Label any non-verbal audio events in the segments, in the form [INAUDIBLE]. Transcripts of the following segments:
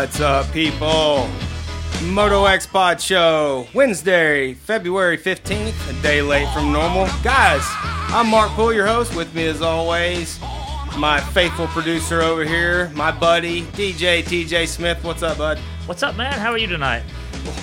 What's up, people? Moto X Pod Show, Wednesday, February 15th, a day late from normal. Guys, I'm Mark Poole, your host. With me, as always, my faithful producer over here, my buddy, DJ TJ Smith. What's up, bud? What's up, man? How are you tonight?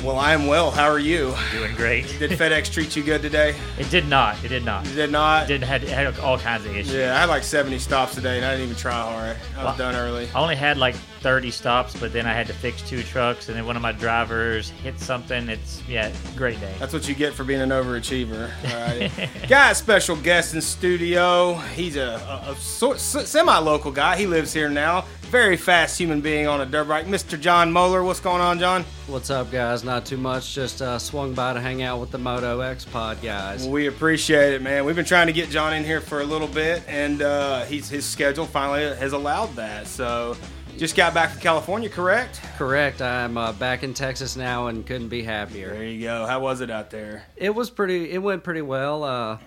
Well, I am well. How are you? Doing great. [LAUGHS] Did FedEx treat you good today? It did not. It did not. You did not? It did had, had all kinds of issues. Yeah, I had like 70 stops today, and I didn't even try hard. I was Well- done early. I only had like 30 stops, but then I had to fix two trucks, and then one of my drivers hit something. It's yeah, great day. That's what you get for being an overachiever. All right. [LAUGHS] Got a special guest in studio. He's a, a, a sort, semi-local guy. He lives here now. Very fast human being on a dirt bike. Mr. John Moeller. What's going on, John? What's up, guys? Not too much. Just uh, swung by to hang out with the Moto X Pod guys. We appreciate it, man. We've been trying to get John in here for a little bit, and uh, he's his schedule finally has allowed that. So, just got back from California, correct? Correct. I'm uh, back in Texas now and couldn't be happier. There you go. How was it out there? It was pretty. It went pretty well. Uh,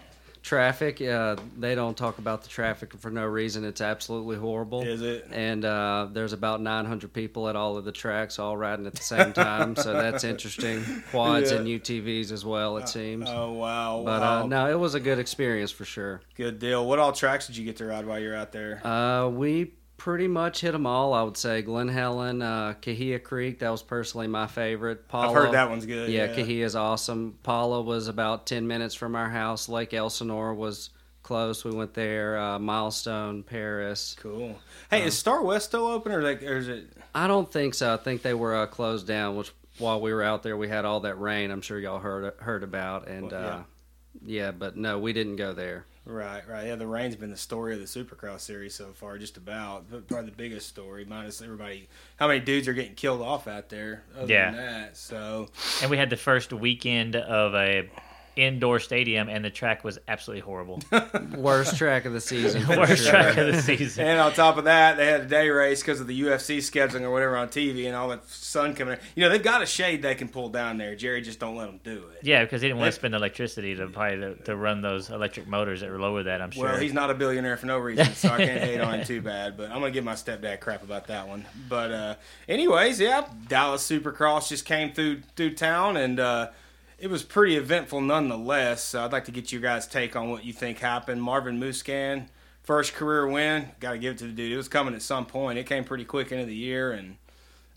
traffic. Uh, they don't talk about the traffic for no reason. It's absolutely horrible. Is it? And uh, there's about 900 people at all of the tracks, all riding at the same time. so that's interesting. [LAUGHS] Quads Yeah. and UTVs as well. It seems. Oh wow! but wow. uh, no, it was a good experience for sure. good deal. What all tracks did you get to ride while you're out there? Uh, we pretty much hit them all. I would say Glen Helen, uh, Cahuilla Creek. That was personally my favorite. Pala, I've heard that one's good. Yeah, Yeah, Cahuilla is awesome. Pala was about ten minutes from our house. Lake Elsinore was close. We went there. Uh, Milestone, Paris. Cool. Hey, is Star West still open, or like, or is it? I don't think so. I think they were uh, closed down. Which while we were out there, we had all that rain. I'm sure y'all heard heard about. And Well, yeah. uh, yeah, but no, we didn't go there. Right, right. Yeah, the rain's been the story of the Supercross series so far, just about. But Probably the biggest story, minus everybody. How many dudes are getting killed off out there? Other Yeah. Than that, so And we had the first weekend of a indoor stadium, and the track was absolutely horrible. [LAUGHS] Worst track of the season. Worst sure. track of the season. And on top of that, they had a day race because of the UFC scheduling or whatever on TV and all the sun coming in. You know, they've got a shade they can pull down there. Jerry just don't let them do it. Yeah, because he didn't want to spend electricity to probably to, to run those electric motors that were lower that. I'm sure. Well, he's not a billionaire for no reason, so I can't [LAUGHS] hate on him too bad. But I'm gonna give my stepdad crap about that one. But uh, anyways, yeah, Dallas Supercross just came through through town, and uh, it was pretty eventful nonetheless. So I'd like to get you guys' take on what you think happened. Marvin Musquin, first career win. Got to give it to the dude. It was coming at some point. It came pretty quick into the year, and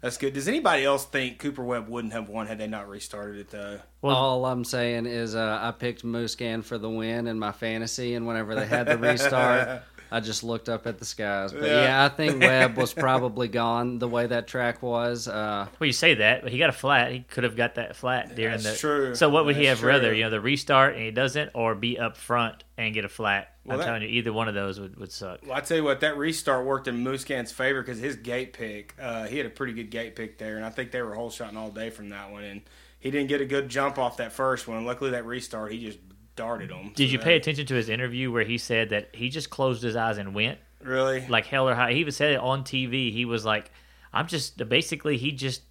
that's good. Does anybody else think Cooper Webb wouldn't have won had they not restarted it though? Well- All I'm saying is uh, I picked Musquin for the win in my fantasy, and whenever they had the restart, [LAUGHS] I just looked up at the skies. But Yeah. yeah, I think Webb was [LAUGHS] probably gone the way that track was. Uh, Well, you say that, but he got a flat. He could have got that flat during That's the. true. So what would he That's have rather? You know, the restart and he doesn't, or be up front and get a flat. Well, I'm that- telling you, either one of those would, would suck. Well, I tell you what, that restart worked in Musquin's favor because his gate pick, uh, he had a pretty good gate pick there, and I think they were hole shotting all day from that one, and he didn't get a good jump off that first one. Luckily, that restart, he just darted them. Did you pay attention to his interview where he said that he just closed his eyes and went Really? like hell or high? He even said it on TV. He was like, "I'm just basically." He just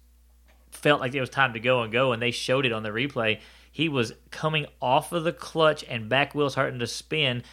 felt like it was time to go and go, and they showed it on the replay. He was coming off of the clutch and back wheels starting to spin,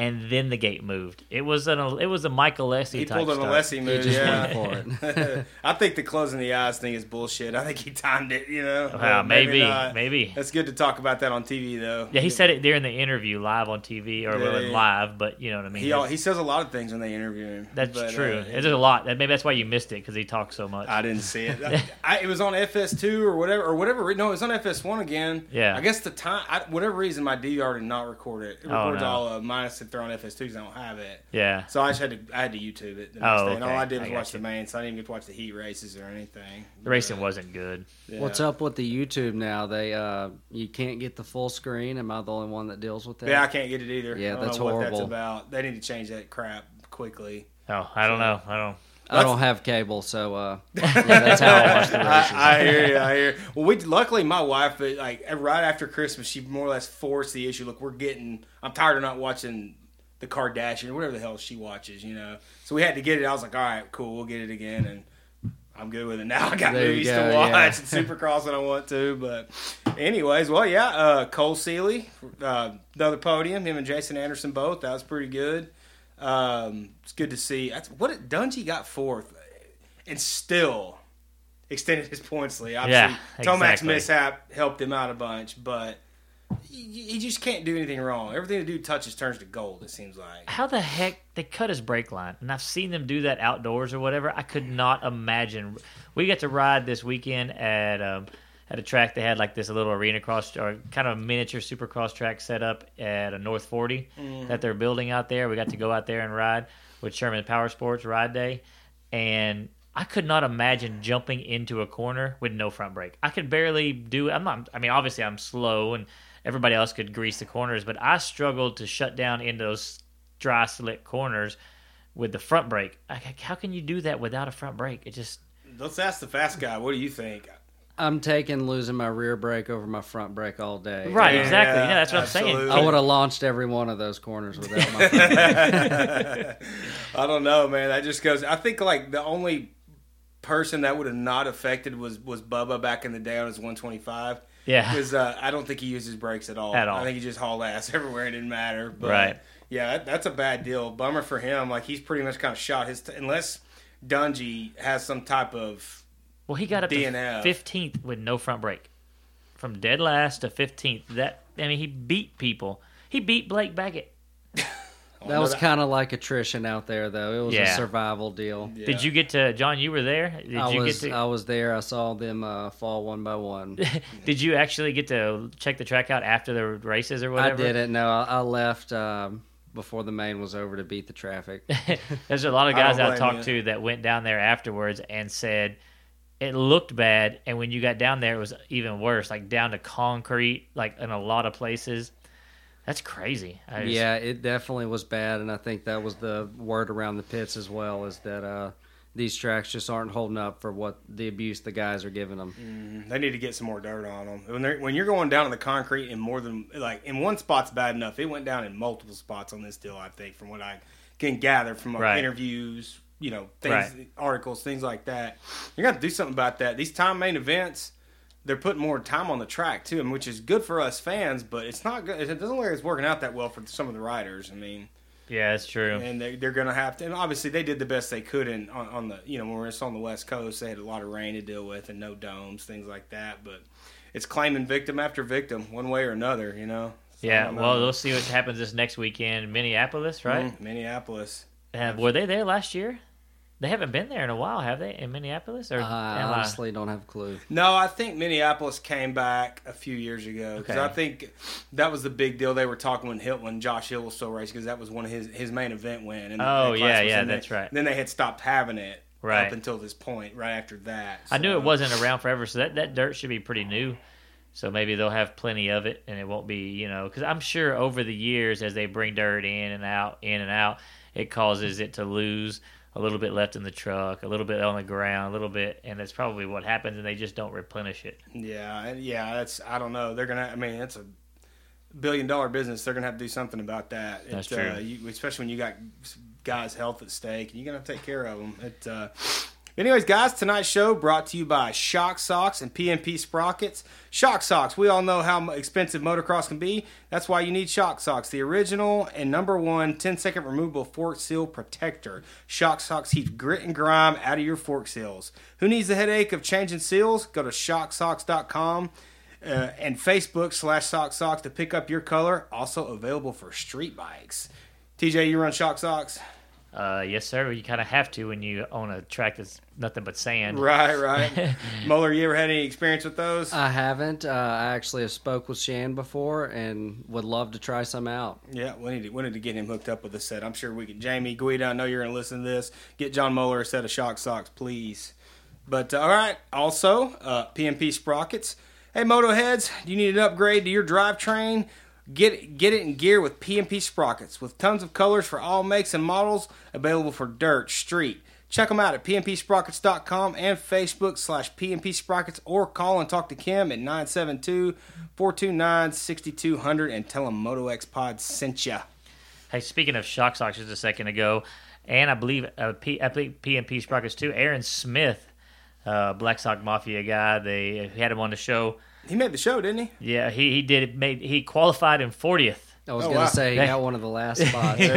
and then the gate moved. It was an it was a Mike Alessi He type pulled an start. Alessi move. just yeah. went for it. [LAUGHS] I think the closing the eyes thing is bullshit. I think he timed it. You know, Wow, But maybe, not. maybe. That's good to talk about that on TV though. Yeah, he said it during the interview, live on TV, or well, Did he? live, but you know what I mean. He he says a lot of things when they interview him. That's but, true. uh, There's a lot. Maybe that's why you missed it because he talks so much. I didn't see it. I, [LAUGHS] I, it was on FS2 or whatever, or whatever. No, it was on FS1 again. Yeah. I guess the time, I, whatever reason, my DVR did not record it. It Oh, records no. all of minus if they're on FS2 because I don't have it. yeah. So I just had to, I had to YouTube it. The next Oh, day. And all. I did was got watch the main, so I didn't even get to watch the heat races or anything. The racing wasn't good. Yeah. What's up with the YouTube now? They uh, you can't get the full screen. Am I the only one that deals with that? Yeah, I can't get it either. Yeah, I don't that's know what that's horrible. about. They need to change that crap quickly. Oh, I don't know. I don't. I don't have cable, so uh, [LAUGHS] yeah, that's how I watch the races. I, I hear you. I hear. You. Well, we luckily my wife, uh, like right after Christmas, she more or less forced the issue. Look, we're getting. I'm tired of not watching the Kardashian or whatever the hell she watches. You know, so we had to get it. I was like, all right, cool, we'll get it again, and I'm good with it now. [LAUGHS] I got There movies go, to watch yeah. and [LAUGHS] Supercross when I want to. But, anyways, well, yeah, uh, Cole Seeley, uh, the other podium, him and Jason Anderson both. That was pretty good. Um, it's good to see. That's what it, Dungey got fourth, and still extended his points lead. Obviously, Yeah, Tomac's exactly. mishap helped him out a bunch, but he, just can't do anything wrong. Everything the dude touches turns to gold. It seems like. How the heck they cut his brake line? And I've seen them do that outdoors or whatever. I could not imagine. We got to ride this weekend at um, at a track. They had like this little arena cross or kind of miniature supercross track set up at a North 40 that they're building out there. We got to go out there and ride with Sherman Power Sports Ride Day, and I could not imagine jumping into a corner with no front brake. I could barely do it. I'm not. I mean, obviously I'm slow and. Everybody else could grease the corners, but I struggled to shut down into those dry slick corners with the front brake. I, how can you do that without a front brake? It just Let's ask the fast guy. What do you think? I'm taking losing my rear brake over my front brake all day. right, Yeah, exactly. Yeah, that's what I'm saying. I would have launched every one of those corners without my front brake. [LAUGHS] I don't know, man. That just goes. I think like the only person that would have not affected was was Bubba back in the day on his 125. Yeah. because uh, I don't think he used his brakes at all. At all. I think he just hauled ass [LAUGHS] everywhere. It didn't matter. But, Right. Yeah, that, that's a bad deal. Bummer for him. Like he's pretty much kind of shot his. T- unless Dungey has some type of Well, he got up DNF. to 15th with no front brake, from dead last to 15th. That I mean, he beat people. He beat Blake Baggett. That was kind of like attrition out there, though. It was Yeah. a survival deal. Yeah. Did you get to John? You were there. Did I you was get to? I was there. I saw them uh, fall one by one. [LAUGHS] did you actually get to check the track out after the races or whatever? I didn't. No, I, I left um, before the main was over to beat the traffic. [LAUGHS] There's a lot of guys don't I, talked you. to that went down there afterwards and said it looked bad, and when you got down there, it was even worse, like down to concrete, like in a lot of places. That's crazy. I just- yeah, it definitely was bad, and I think that was the word around the pits as well. Is that uh, these tracks just aren't holding up for what the abuse the guys are giving them. They need to get some more dirt on them. When they're when you're going down in the concrete in more than like in one spot's bad enough. It went down in multiple spots on this deal. I think from what I can gather from uh, Right. interviews, you know, things, Right. articles, things like that. You got to do something about that. These time main events, they're putting more time on the track too, and which is good for us fans. But it's not good. It doesn't look like it's working out that well for some of the riders. I mean yeah, it's true. and they, they're going to have to. And obviously, they did the best they could. In on, on the you know when we we're on the West Coast, they had a lot of rain to deal with and no domes, things like that. But it's claiming victim after victim, one way or another. You know. So, Yeah, well, know. we'll see what happens this next weekend, Minneapolis, right? Mm, Minneapolis. Uh, were they there last year? They haven't been there in a while, have they? In Minneapolis, or I am I- honestly don't have a clue. No, I think Minneapolis came back a few years ago because Okay. I think that was the big deal. They were talking when Hill, when Josh Hill was still racing because that was one of his his main event win. And Oh, that class yeah, was yeah, in there. that's right. Then they had stopped having it Right. up until this point, right after that. I knew So- it wasn't around forever, so that, that dirt should be pretty new. So maybe they'll have plenty of it, and it won't be, you know, because I'm sure over the years as they bring dirt in and out, in and out, it causes it to lose a little bit left in the truck, a little bit on the ground, a little bit, and that's probably what happens, and they just don't replenish it. Yeah, yeah, that's I don't know. They're gonna. I mean, it's a billion dollar business. They're gonna have to do something about that. That's It, true. Uh, you, especially when you got guys' health at stake, and you're gonna have to take care of them. It. Uh, anyways, guys, tonight's show brought to you by Shock Socks and PMP Sprockets. Shock Socks. We all know how expensive motocross can be. That's why you need Shock Socks, the original and number one 10 second removable fork seal protector. Shock Socks keeps grit and grime out of your fork seals. Who needs the headache of changing seals? Go to shocksocks.com uh, and Facebook slash Sock Socks to pick up your color. Also available for street bikes. TJ, you run Shock Socks? Uh, yes, sir. You kind of have to when you own a track that's nothing but sand. Right, [LAUGHS] right. Muller, you ever had any experience with those? I haven't. Uh, I actually have spoke with Shan before and would love to try some out. Yeah, we need to we need to get him hooked up with a set. I'm sure we can. Jamie Guida, I know you're going to listen to this. Get John Moeller a set of shock socks, please. But uh, all right, also uh, PMP sprockets. Hey, Moto heads, do you need an upgrade to your drivetrain? Get get it in gear with PMP sprockets with tons of colors for all makes and models available for dirt, street. Check them out at pmpsprockets.com and Facebook slash PMP Sprockets or call and talk to Kim at 972 429 6200 and tell them Moto X Pod sent ya. Hey, speaking of shock socks, just a second ago, and I believe uh, P, I believe PMP Sprockets too. Aaron Smith, uh, Black Sock Mafia guy, they had him on the show. He made the show, didn't he? Yeah, he he did it. Made he qualified in fortieth. I was Oh, gonna wow. say he got one of the last [LAUGHS] spots. He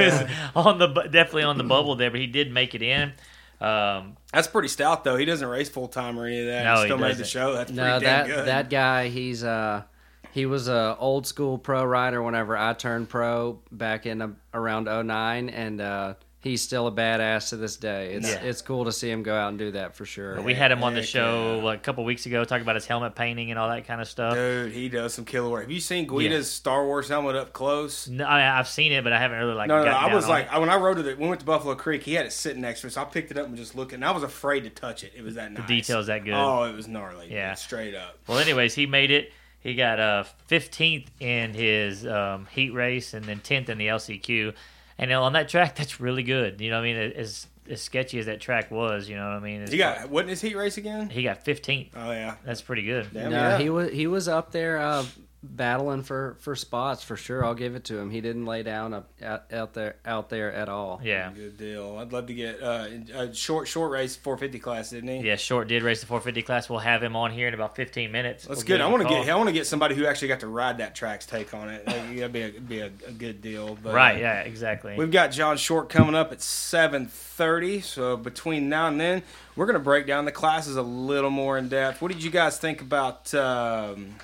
on the definitely on the bubble there, but he did make it in. Um, That's pretty stout though. He doesn't race full time or any of that. No, he he still made the show. That's pretty No, damn that good. that guy, he's uh he was a old school pro rider whenever I turned pro back in uh, around 09 and uh he's still a badass to this day. It's Yeah. it's cool to see him go out and do that for sure. we had him on the Heck show yeah. what, a couple weeks ago talking about his helmet painting and all that kind of stuff. Dude, he does some killer work. Have you seen Guida's Star Wars helmet up close? No, I, I've seen it, but I haven't really like. No, no, gotten I was like, it. When I rode to the, we went to Buffalo Creek, he had it sitting next to us. I picked it up and just looking. And I was afraid to touch it. It was that nice. The details that good. Oh, it was gnarly. Yeah. dude, straight up. Well, anyways, he made it. He got uh 15th in his um, heat race and then 10th in the LCQ. And you know, on that track, [LAUGHS] that's really good. You know what I mean? As, as sketchy as that track was, you know what I mean? It's- He got what in his heat race again? he got 15th. Oh yeah. That's pretty good. Damn, no, yeah. he was he was up there uh, battling for, for spots for sure. I'll give it to him. He didn't lay down up out, out there out there at all. Yeah. Good deal. I'd love to get uh, a short short race 450 class, didn't he? Yeah, Short did race the 450 class. We'll have him on here in about 15 minutes. That's We'll good. I want to get. I want to get somebody who actually got to ride that track's take on it. Like, that'd be a be a, a good deal. But, Right, uh, yeah, exactly. We've got John Short coming up at 7:30. So between now and then, we're going to break down the classes a little more in depth. What did you guys think about um,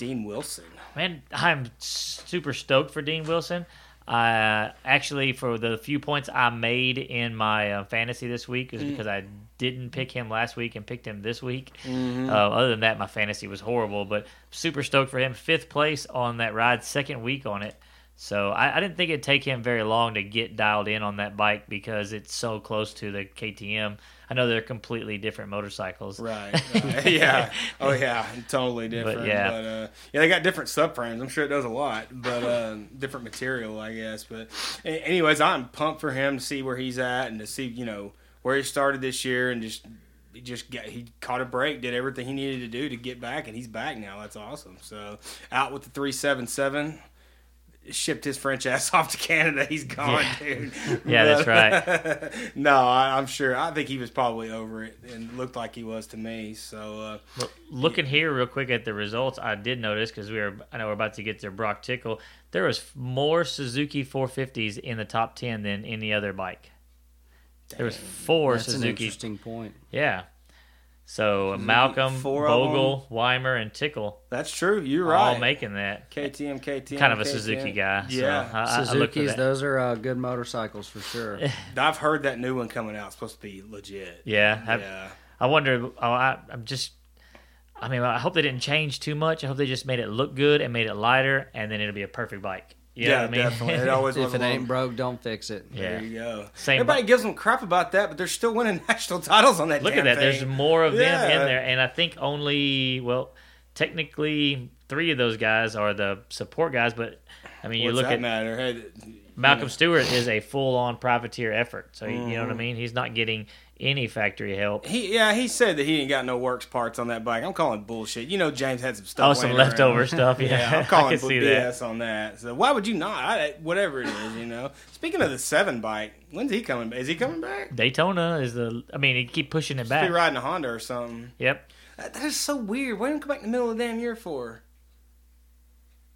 Dean Wilson? Man, I'm super stoked for Dean Wilson. Uh, actually, for the few points I made in my uh, fantasy this week is because I didn't pick him last week and picked him this week. Uh, other than that, my fantasy was horrible, but super stoked for him. Fifth place on that ride, second week on it. So I, I didn't think it'd take him very long to get dialed in on that bike because it's so close to the KTM. I know they're completely different motorcycles. Right. [LAUGHS] right. [LAUGHS] yeah. Oh yeah. Totally different. yeah. But uh, yeah, they got different subframes. I'm sure it does a lot, but uh, different material, I guess. But anyways, I'm pumped for him to see where he's at and to see you know where he started this year and just. He just got he caught a break, did everything he needed to do to get back, and he's back now. That's awesome. So out with the three seven seven, shipped his French ass [LAUGHS] off to Canada. He's gone, Yeah. dude. [LAUGHS] Yeah, that's right. [LAUGHS] no, I, I'm sure. I think he was probably over it, and looked like he was to me. So uh, Well, looking here real quick at the results, I did notice because we were I know we're about to get to Broc Tickle. There was more Suzuki 450s in the top 10 than any other bike. There was four That's an Suzuki. interesting point. Yeah. So Malcolm, four Bogle, Weimer, and Tickle that's true. You're all right. making that. KTM, KTM. Kind of a KTM. Suzuki guy. So Yeah, I, I, I look Suzuki's, that. those are uh, good motorcycles for sure. [LAUGHS] I've heard that new one coming out. It's supposed to be legit. Yeah, I, yeah. I wonder. oh, I, I'm just. I mean, I hope they didn't change too much. I hope they just made it look good and made it lighter, and then it'll be a perfect bike. You know yeah, what I mean? definitely. It [LAUGHS] always if it ain't broke, don't fix it. Yeah. There you go. Same Everybody bu- gives them crap about that, but they're still winning [LAUGHS] national titles on that. Look damn at that. There's more of them in there, and I think only well, technically three of those guys are the support guys. But I mean, you What's look that at matter? Hey, Malcolm you know, Stewart is a full-on privateer effort. So you know Mm-hmm. what I mean. He's not getting any factory help. He yeah, he said that he ain't got no works parts on that bike. I'm calling bullshit. You know, James had some stuff. Oh, some leftover around. stuff. [LAUGHS] Yeah, Yeah, I'm [LAUGHS] I calling can BS see that. on that. So why would you not? I, whatever it is, you know. Speaking of the seven bike, when's he coming? Is he coming back? Daytona is the. I mean, he keep pushing it Be back. Be riding a Honda or something. Yep. That, that is so weird. Why didn't he come back in the middle of the damn year for?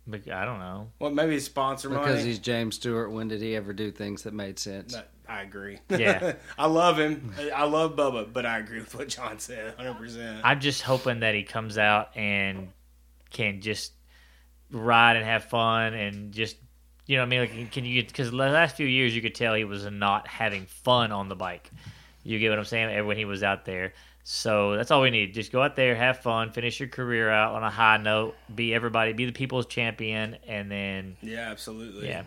But I don't know. Well, Maybe his sponsor Because money. he's James Stewart, when did he ever do things that made sense? That- I agree. Yeah. [LAUGHS] I love him. I love Bubba, but I agree with what John said, 100. percent I'm just hoping that he comes out and can just ride and have fun and just you know what I mean like can you because the last few years you could tell he was not having fun on the bike. You get what I'm saying? When he was out there. So that's all we need. Just go out there, have fun, finish your career out on a high note, be everybody, be the people's champion, and then Yeah, absolutely. yeah.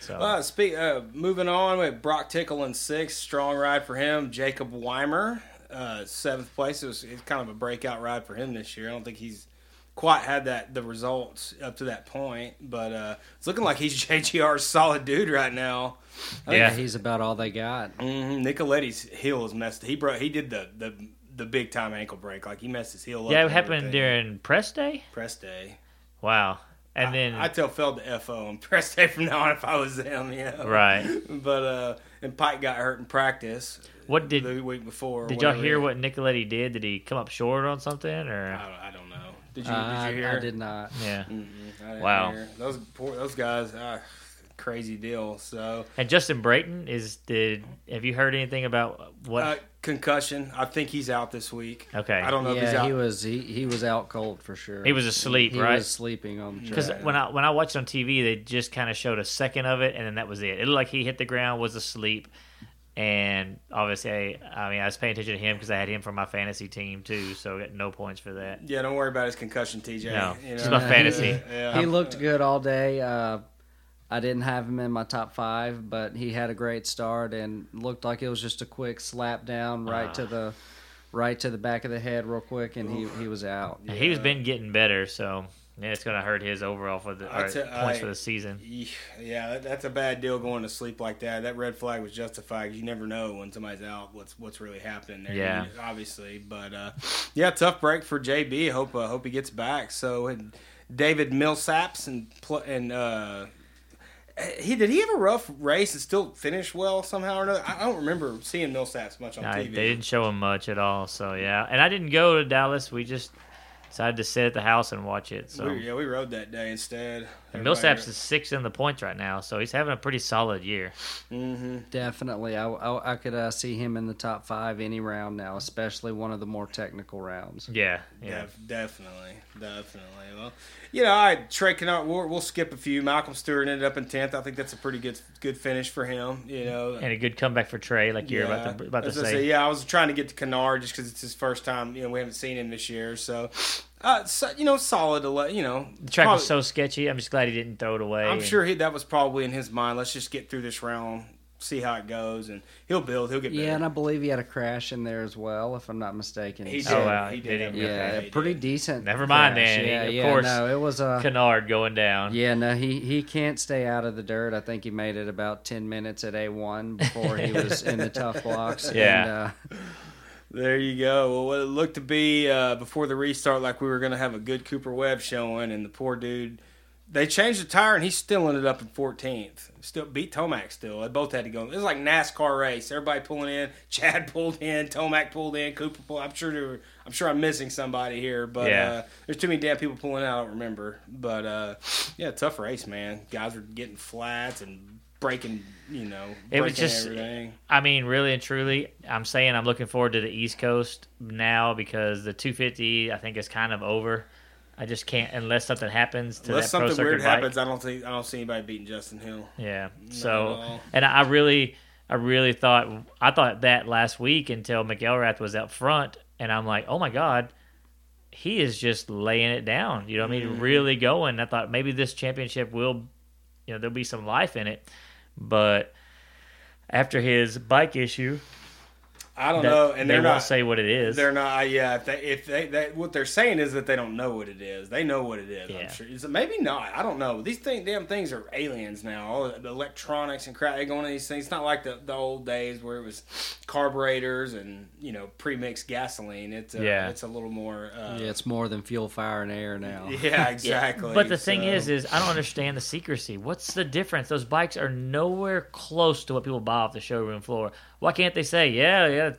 So Uh, speak, uh, moving on with Broc Tickle in sixth, strong ride for him. Jacob Weimer, uh, seventh place. It was it's kind of a breakout ride for him this year. I don't think he's quite had that the results up to that point, but uh, it's looking like he's [LAUGHS] JGR's solid dude right now. I Yeah. He's about all they got. Mhm. Nicoletti's heel is messed. He broke. He did the the the big time ankle break. Like he messed his heel up. yeah, it happened everything. during press day. press day. Wow. And then I tell Feld to FO on [LAUGHS] press day from now on if I was them, you know. right. [LAUGHS] But uh and Peick got hurt in practice What did the week before. Did y'all hear what Nicoletti did? Did he come up short on something or? I don't, I don't know. Did you Uh, did you hear? I did not. Yeah. Mm-mm, I didn't Wow. hear. Those poor those guys. Uh, crazy deal. So And Justin Brayton is did have you heard anything about what uh, concussion. I think he's out this week. Okay. I don't know if he's Yeah, out. he was he, he was out cold for sure. He was asleep, he right? was sleeping on the Because track. when I when I watched on TV, they just kind of showed a second of it, and then that was it. It looked like he hit the ground, was asleep, and obviously, I, I mean, I was paying attention to him because I had him for my fantasy team too, so I got no points for that. yeah, don't worry about his concussion, TJ. No, you just my fantasy. [LAUGHS] Yeah. he looked good all day. Uh, I didn't have him in my top five, but he had a great start and looked like it was just a quick slap down right to Ah. the right to the back of the head real quick, and he, he was out. And He's been getting better, so yeah, it's going to hurt his overall for the or tell- points I- for the season. Yeah, that, that's a bad deal going to sleep like that. That red flag was justified. You never know when somebody's out what's what's really happening there. Yeah. Obviously, but uh, yeah, tough break for JB. Hope uh, hope he gets back. So and David Millsaps and and uh, Uh, he did he have a rough race and still finish well somehow or another? I I don't remember seeing Millsaps much on Nah, TV. they didn't show him much at all, so yeah. And I didn't go to Dallas. We just decided to sit at the house and watch it. So we, yeah, we rode that day instead. And Millsaps is sixth in the points right now, so he's having a pretty solid year. hmm Definitely, I, I, I could uh, see him in the top five any round now, especially one of the more technical rounds. Yeah, yeah. Def- definitely, definitely. Well, you know, I Trey Canard. We'll, we'll skip a few. Malcolm Stewart ended up in tenth. I think that's a pretty good good finish for him. You know, And a good comeback for Trey, like you're about to about to As I say. yeah, I was trying to get to Canard just because it's his first time. You know, we haven't seen him this year, so, uh, so you know, solid. ele- You know, The track was so sketchy. I'm just glad he didn't throw it away. I'm and- sure he, that was probably in his mind. Let's just get through this round, see how it goes, and he'll build. He'll get better. Yeah, and I believe he had a crash in there as well, if I'm not mistaken. he So- did. wow, he he did. did. have yeah, he pretty did. decent. Never mind, crash. Danny. Yeah, Of yeah, course. no, it was uh, Canard going down. Yeah, no, he he can't stay out of the dirt. I think he made it about ten minutes at A one before he [LAUGHS] was in the tough blocks. Yeah. and, uh, There you go. Well, what it looked to be uh, before the restart, like we were going to have a good Cooper Webb showing, and the poor dude, they changed the tire, and he still ended up in 14th. Still beat Tomac. Still, they both had to go. It was like NASCAR race. Everybody pulling in. [LAUGHS] Chad pulled in. Tomac pulled in. Cooper pulled. I'm sure. Were, I'm sure I'm missing somebody here, but Yeah. uh, there's too many damn people pulling out. I don't remember, but uh, yeah, tough race, man. Guys were getting flats and breaking. You know, It was just- everything. I mean, really and truly, I'm saying I'm looking forward to the East Coast now because the 250 I think is kind of over. I just can't unless something happens to Unless that pro something circuit weird bike. happens, I don't think I don't see anybody beating Justin Hill. Yeah. Not So, and I really, I really thought I thought that last week until McElrath was up front, and I'm like, oh my god, he is just laying it down. You know what I mean? Mm-hmm. Really going. I thought maybe this championship will, you know, there'll be some life in it, but after his bike issue, I don't that- know, and they they're won't not. say what it is. They're not. Yeah, if they, if they, they, what they're saying is that they don't know what it is. They know what it is. Yeah. I'm sure. Is it, maybe not. I don't know. These thing, damn things are aliens now. All the electronics and crap. They go into these things. It's not like the, the old days where it was carburetors and you know pre-mixed gasoline. It's uh, Yeah. It's a little more. Uh, yeah, it's more than fuel, fire, and air now. [LAUGHS] yeah, exactly. But the thing is, is I don't understand the secrecy. What's the difference? Those bikes are nowhere close to what people buy off the showroom floor. Why can't they say, yeah, yeah?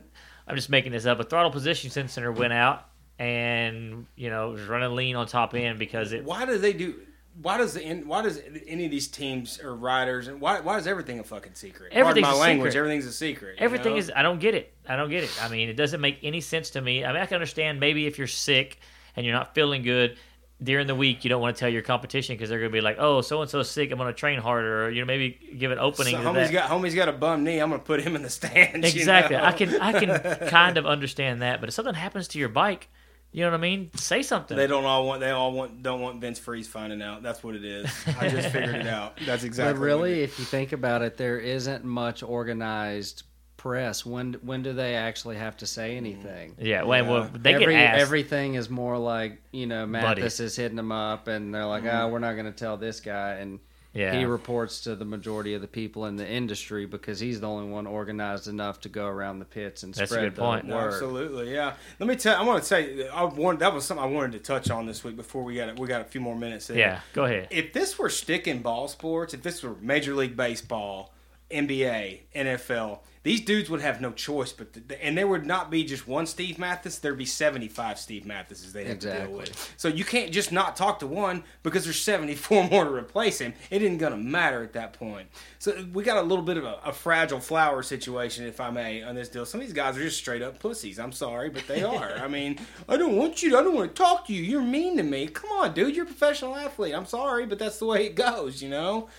I'm just making this up. A throttle position sensor went out, and you know, it was running lean on top end because it. why do they do? Why does the why does any of these teams or riders and why why is everything a fucking secret? Pardon Everything's my a language. secret. Everything's a secret. you Everything know? is. I don't get it. I don't get it. I mean, it doesn't make any sense to me. I mean, I can understand maybe if you're sick and you're not feeling good during the week, you don't want to tell your competition because they're going to be like, "Oh, so and so sick. I'm going to train harder." Or you know, maybe give an opening. So to homie's that. got homie's got a bum knee. I'm gonna put him in the [LAUGHS] stands. you Exactly. know? I can I can kind of [LAUGHS] understand that, but if something happens to your bike, you know what I mean? Say something. They don't all want. They all want. Don't want Vince Friese finding out. That's what it is. I just figured it out. That's exactly. But what really, if you think about it, there isn't much organized press. When when do they actually have to say anything? yeah, well, well, they Every, get asked. everything is more like you know Matthes Buddies. is hitting them up, and they're like, "Oh, we're not going to tell this guy," and yeah, he reports to the majority of the people in the industry because he's the only one organized enough to go around the pits and That's a spread good the point. No, word. absolutely, yeah. Let me tell. I want to say. I want, that was something I wanted to touch on this week before we got it. we got a few more minutes. In. yeah. Go ahead. If this were stick and ball sports, if this were Major League Baseball, NBA, NFL, these dudes would have no choice but to, and there would not be just one Steve Matthes. There'd be seventy five Steve Mattheses they have to deal with. So you can't just not talk to one because there's seventy four [LAUGHS] more to replace him. It isn't gonna matter at that point. So we got a little bit of a, a fragile flower situation, if I may, on this deal. Some of these guys are just straight up pussies. I'm sorry, but they [LAUGHS] are. I mean, I don't want you. To, I don't want to talk to you. You're mean to me. Come on, dude. You're a professional athlete. I'm sorry, but that's the way it goes. You know.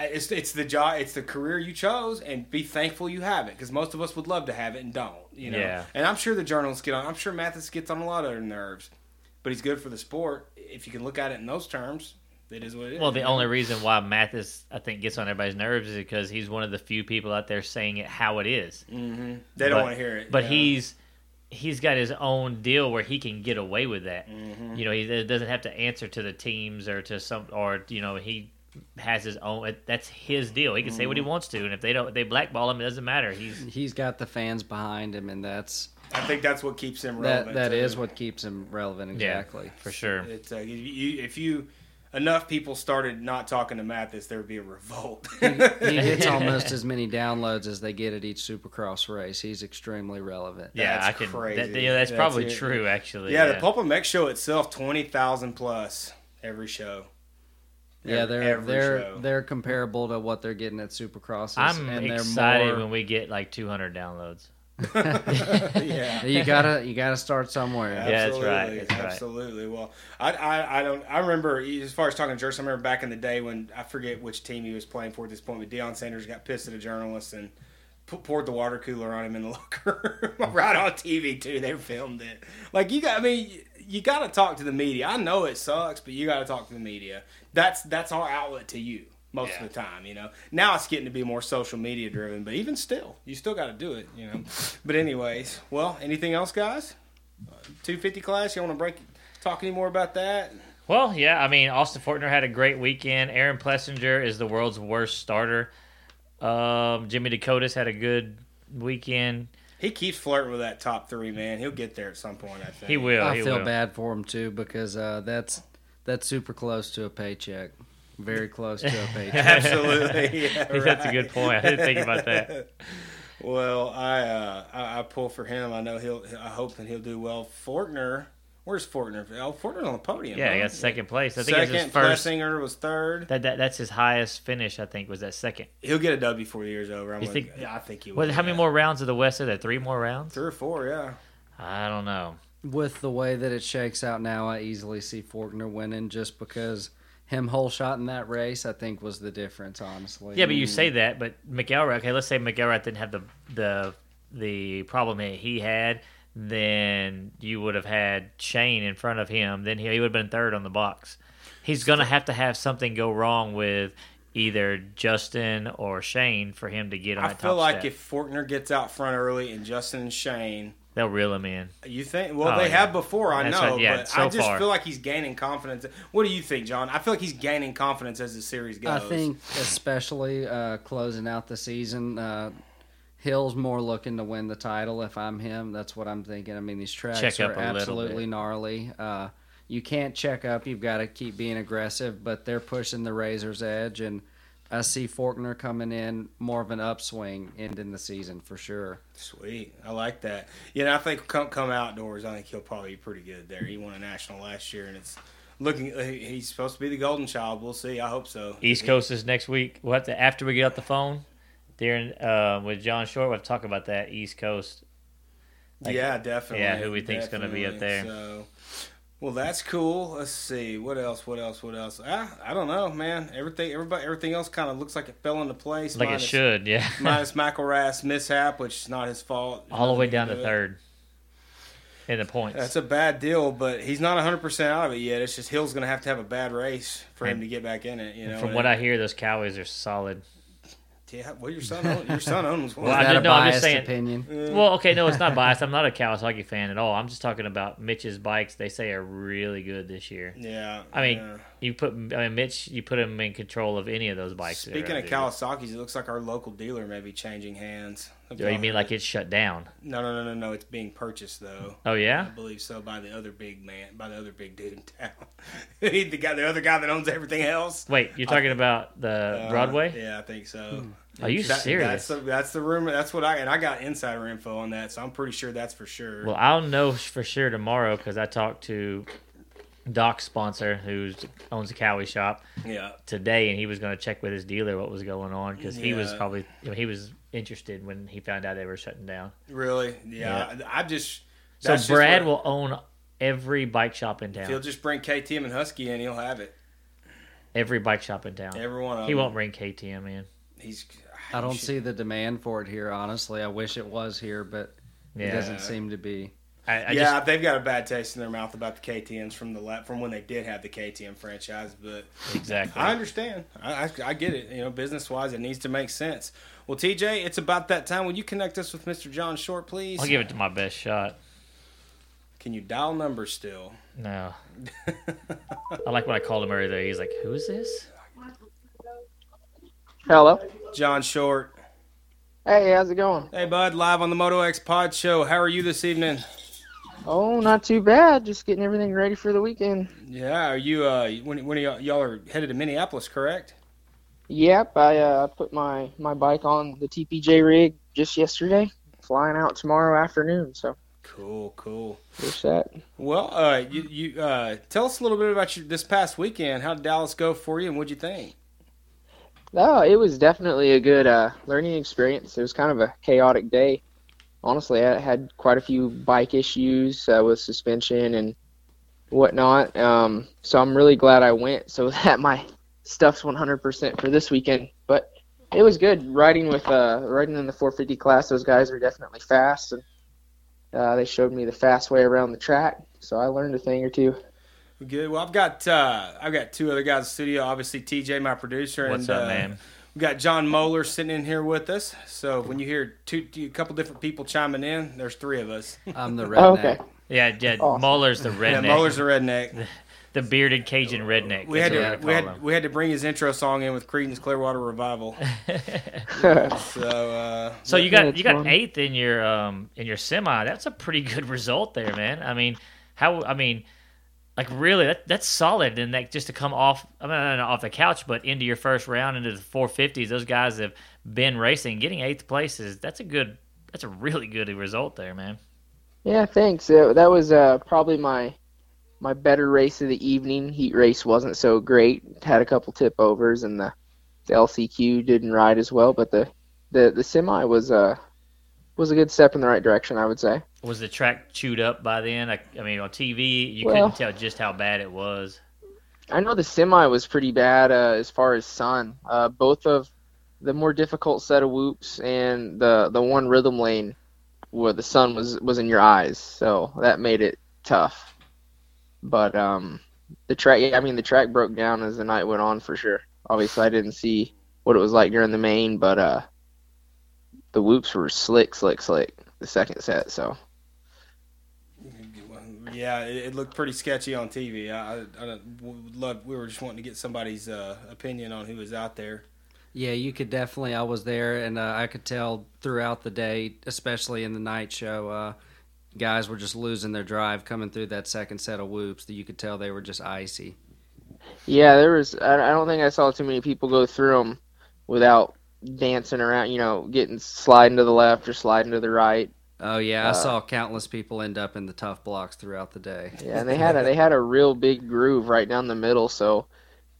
It's, it's the job, it's the career you chose, and be thankful you have it. Because most of us would love to have it and don't, you know. Yeah. And I'm sure the journalists get on. I'm sure Matthes gets on a lot of their nerves, but he's good for the sport. If you can look at it in those terms, it is what it is. Well, the only reason why Matthes, I think, gets on everybody's nerves is because he's one of the few people out there saying it how it is. they don't but- want to hear it. But he's he's got his own deal where he can get away with that. Mm-hmm. You know, he doesn't have to answer to the teams or to some or you know he has his own. That's his deal. He can say what he wants to, and if they don't, they blackball him. It doesn't matter. He's He's got the fans behind him, and that's I think that's what keeps him relevant. that too. is what keeps him relevant. Exactly. yeah, for sure. It's uh, you, you, if you enough people started not talking to Matthes, there would be a revolt. he [LAUGHS] gets almost as many downloads as they get at each Supercross race. He's extremely relevant. Yeah, That's I can. crazy. That, yeah, that's, That's probably it. true. Actually, yeah, the Pulp and Mech show itself, twenty thousand plus every show. Yeah, they're every they're show. they're comparable to what they're getting at Supercrosses. I'm and they're excited more, when we get like 200 downloads. yeah. [LAUGHS] you gotta you gotta start somewhere. Yeah, that's right, Absolutely, right. Well, I, I, I don't. I remember as far as talking to journalists. I remember back in the day when I forget which team he was playing for at this point. But Deion Sanders got pissed at a journalist and pu- poured the water cooler on him in the [LAUGHS] locker room [LAUGHS] right on TV too. They filmed it. Like you got. I mean, you got to talk to the media. I know it sucks, but you got to talk to the media. That's that's our outlet to you most Yeah. of the time. You know. Now it's getting to be more social media driven, but even still, you still got to do it. You know. But anyways, well, anything else, guys? 250 class. You want to break? Talk any more about that? Well, yeah, I mean, Austin Forkner had a great weekend. Aaron Plessinger is the world's worst starter. Um, Jimmy Decotis had a good weekend. He keeps flirting with that top three, man. He'll get there at some point. I think He will. I he feel will. bad for him too because uh, that's that's super close to a paycheck. Very close to a [LAUGHS] paycheck. Absolutely. Yeah, [LAUGHS] That's a good point. I didn't think about that. [LAUGHS] Well, I, uh, I I pull for him. I know he'll. I hope that he'll do well. Forkner, where's Forkner? Oh, Forkner's on the podium. Yeah, he got second place. I think that's his Second. first. Plessinger was third. That, that that's his highest finish. I think was that second. He'll get a W before the year's over. I'm You gonna, think- yeah, I think he will. What? How many more rounds of the West are there? Three more rounds? Three or four, yeah. I don't know. With the way that it shakes out now, I easily see Forkner winning just because him whole shot in that race, I think, was the difference. Honestly, Yeah, but you say that, but McElrath. Okay, let's say McElrath didn't have the the the problem that he had. Then you would have had Shane in front of him. Then he, he would have been third on the box. He's gonna have to have something go wrong with either Justin or Shane for him to get on the top. I that feel top like step. if Forkner gets out front early and Justin and Shane, they'll reel him in. you think? Well, Oh, they yeah. have before, I That's know, right, yeah, but so I just far. feel like he's gaining confidence. What do you think, John? I feel like he's gaining confidence as the series goes. I think, especially uh, closing out the season, uh, Hill's more looking to win the title. If I'm him, that's what I'm thinking. I mean, these tracks Check are absolutely gnarly. Uh, you can't check up. You've got to keep being aggressive, but they're pushing the razor's edge, and I see Forkner coming in more of an upswing ending the season for sure. Sweet, I like that. You know, I think come come outdoors, I think he'll probably be pretty good there. He won a national last year, and it's looking. He's supposed to be the golden child. We'll see. I hope so. East Coast is next week. We'll have to after we get off the phone, during uh, with John Short, we'll have to talk about that East Coast. Like- yeah, definitely. Yeah, who we think's gonna be up there. So, well, that's cool. Let's see what else. What else? What else? Ah, I don't know, man. Everything, everybody, everything else kind of looks like it fell into place. Like minus, it should, yeah. [LAUGHS] minus McElrath's mishap, which is not his fault. All the way down to to third in the points. That's a bad deal, but he's not 100% out of it yet. It's just Hill's going to have to have a bad race for him to get back in it. You know, From what I hear, those Cowies are solid. Yeah, well, your son, own, your son owns one. Well, Is I that didn't a know, I'm just biased saying- opinion? Well, okay, no, it's not biased. I'm not a Kawasaki fan at all. I'm just talking about Mitch's bikes. They say are really good this year. yeah, I mean, yeah. You put I mean Mitch, you put him in control of any of those bikes. speaking of do. Kawasaki's, it looks like our local dealer may be changing hands. Oh, you mean like it's shut down? No, no, no, no, no. It's being purchased though. Oh yeah, I believe so by the other big man, by the other big dude in town. [LAUGHS] the guy, the other guy that owns everything else. wait, you're talking about the Uh, Broadway? Yeah, I think so. Are you That- serious? That's the, that's the rumor. That's what I and I got insider info on that, so I'm pretty sure that's for sure. Well, I'll know for sure tomorrow because I talked to Doc's sponsor, who owns a Cowie shop, yeah, today, and he was going to check with his dealer what was going on because he was probably you know, he was interested when he found out they were shutting down. really. Yeah, I, I just. So that's just Brad will own every bike shop in town. he'll just bring KTM and Husky in, he'll have it. Every bike shop in town. Every one He won't bring KTM in. He's. I don't should- see the demand for it here. Honestly, I wish it was here, but it doesn't seem to be. I, I yeah, just they've got a bad taste in their mouth about the KTM's from the from when they did have the KTM franchise, but exactly. I understand. I, I, I get it. You know, business wise, it needs to make sense. Well, TJ, it's about that time. Will you connect us with Mr. John Short, please? I'll give it to my best shot. Can you dial numbers still? No, [LAUGHS] I like when I called him earlier. He's like, "Who is this?" Hello. John Short. Hey, how's it going? Hey, bud, live on the Moto X Pod Show. How are you this evening? Oh, not too bad. Just getting everything ready for the weekend. Yeah, are you? Uh, when when are y'all, y'all are headed to Minneapolis, correct? Yep, I uh, put my my bike on the TPJ rig just yesterday. Flying out tomorrow afternoon, so Cool, cool. we're set. Well, uh, you you uh, tell us a little bit about your this past weekend. How did Dallas go for you, and what'd you think? Oh, it was definitely a good uh, learning experience. It was kind of a chaotic day. Honestly, I had quite a few bike issues uh, with suspension and whatnot. Um, so I'm really glad I went so [LAUGHS] that my stuff's 100% for this weekend. But it was good riding with uh, riding in the 450 class. Those guys are definitely fast, and uh, they showed me the fast way around the track. So I learned a thing or two. Good. Well, I've got uh, I've got two other guys in the studio. Obviously, TJ, my producer, What's and up, uh, man? We got John Moeller sitting in here with us. So when you hear two, a couple different people chiming in, there's three of us. I'm the Oh, redneck. okay. Yeah, yeah. Awesome. Muller's the Yeah, redneck, Moeller's a redneck. [LAUGHS] the bearded Cajun redneck. We had to what we had him. we had to bring his intro song in with Creedence Clearwater Revival. [LAUGHS] [LAUGHS] So uh, So you got it's you got fun. eighth in your um in your semi. That's a pretty good result there, man. I mean, how I mean, like really, that, that's solid. And that just to come off, I mean, off the couch, but into your first round into the 450s. Those guys have been racing, getting eighth places that's a good, that's a really good result there, man. Yeah, thanks. That was uh, probably my my better race of the evening. Heat race wasn't so great. Had a couple tip overs, and the, the LCQ didn't ride as well. But the the, the semi was uh was a good step in the right direction, I would say. Was the track chewed up by then? I, I mean, on TV, you Well- couldn't tell just how bad it was. I know the semi was pretty bad uh, as far as sun. Uh, both of the more difficult set of whoops and the the one rhythm lane where the sun was was in your eyes, so that made it tough. But um, the track, yeah, I mean, the track broke down as the night went on for sure. Obviously, I didn't see what it was like during the main, but uh, the whoops were slick, slick, slick. The second set, so yeah, it, it looked pretty sketchy on TV. I, I, I would love. We were just wanting to get somebody's uh, opinion on who was out there. Yeah, you could definitely. I was there, and uh, I could tell throughout the day, especially in the night show, uh, guys were just losing their drive coming through that second set of whoops. That you could tell they were just icy. Yeah, there was. I I don't think I saw too many people go through them without dancing around. You know, getting sliding to the left or sliding to the right. Oh yeah, I Uh, saw countless people end up in the tough blocks throughout the day. Yeah, and they had a they had a real big groove right down the middle. So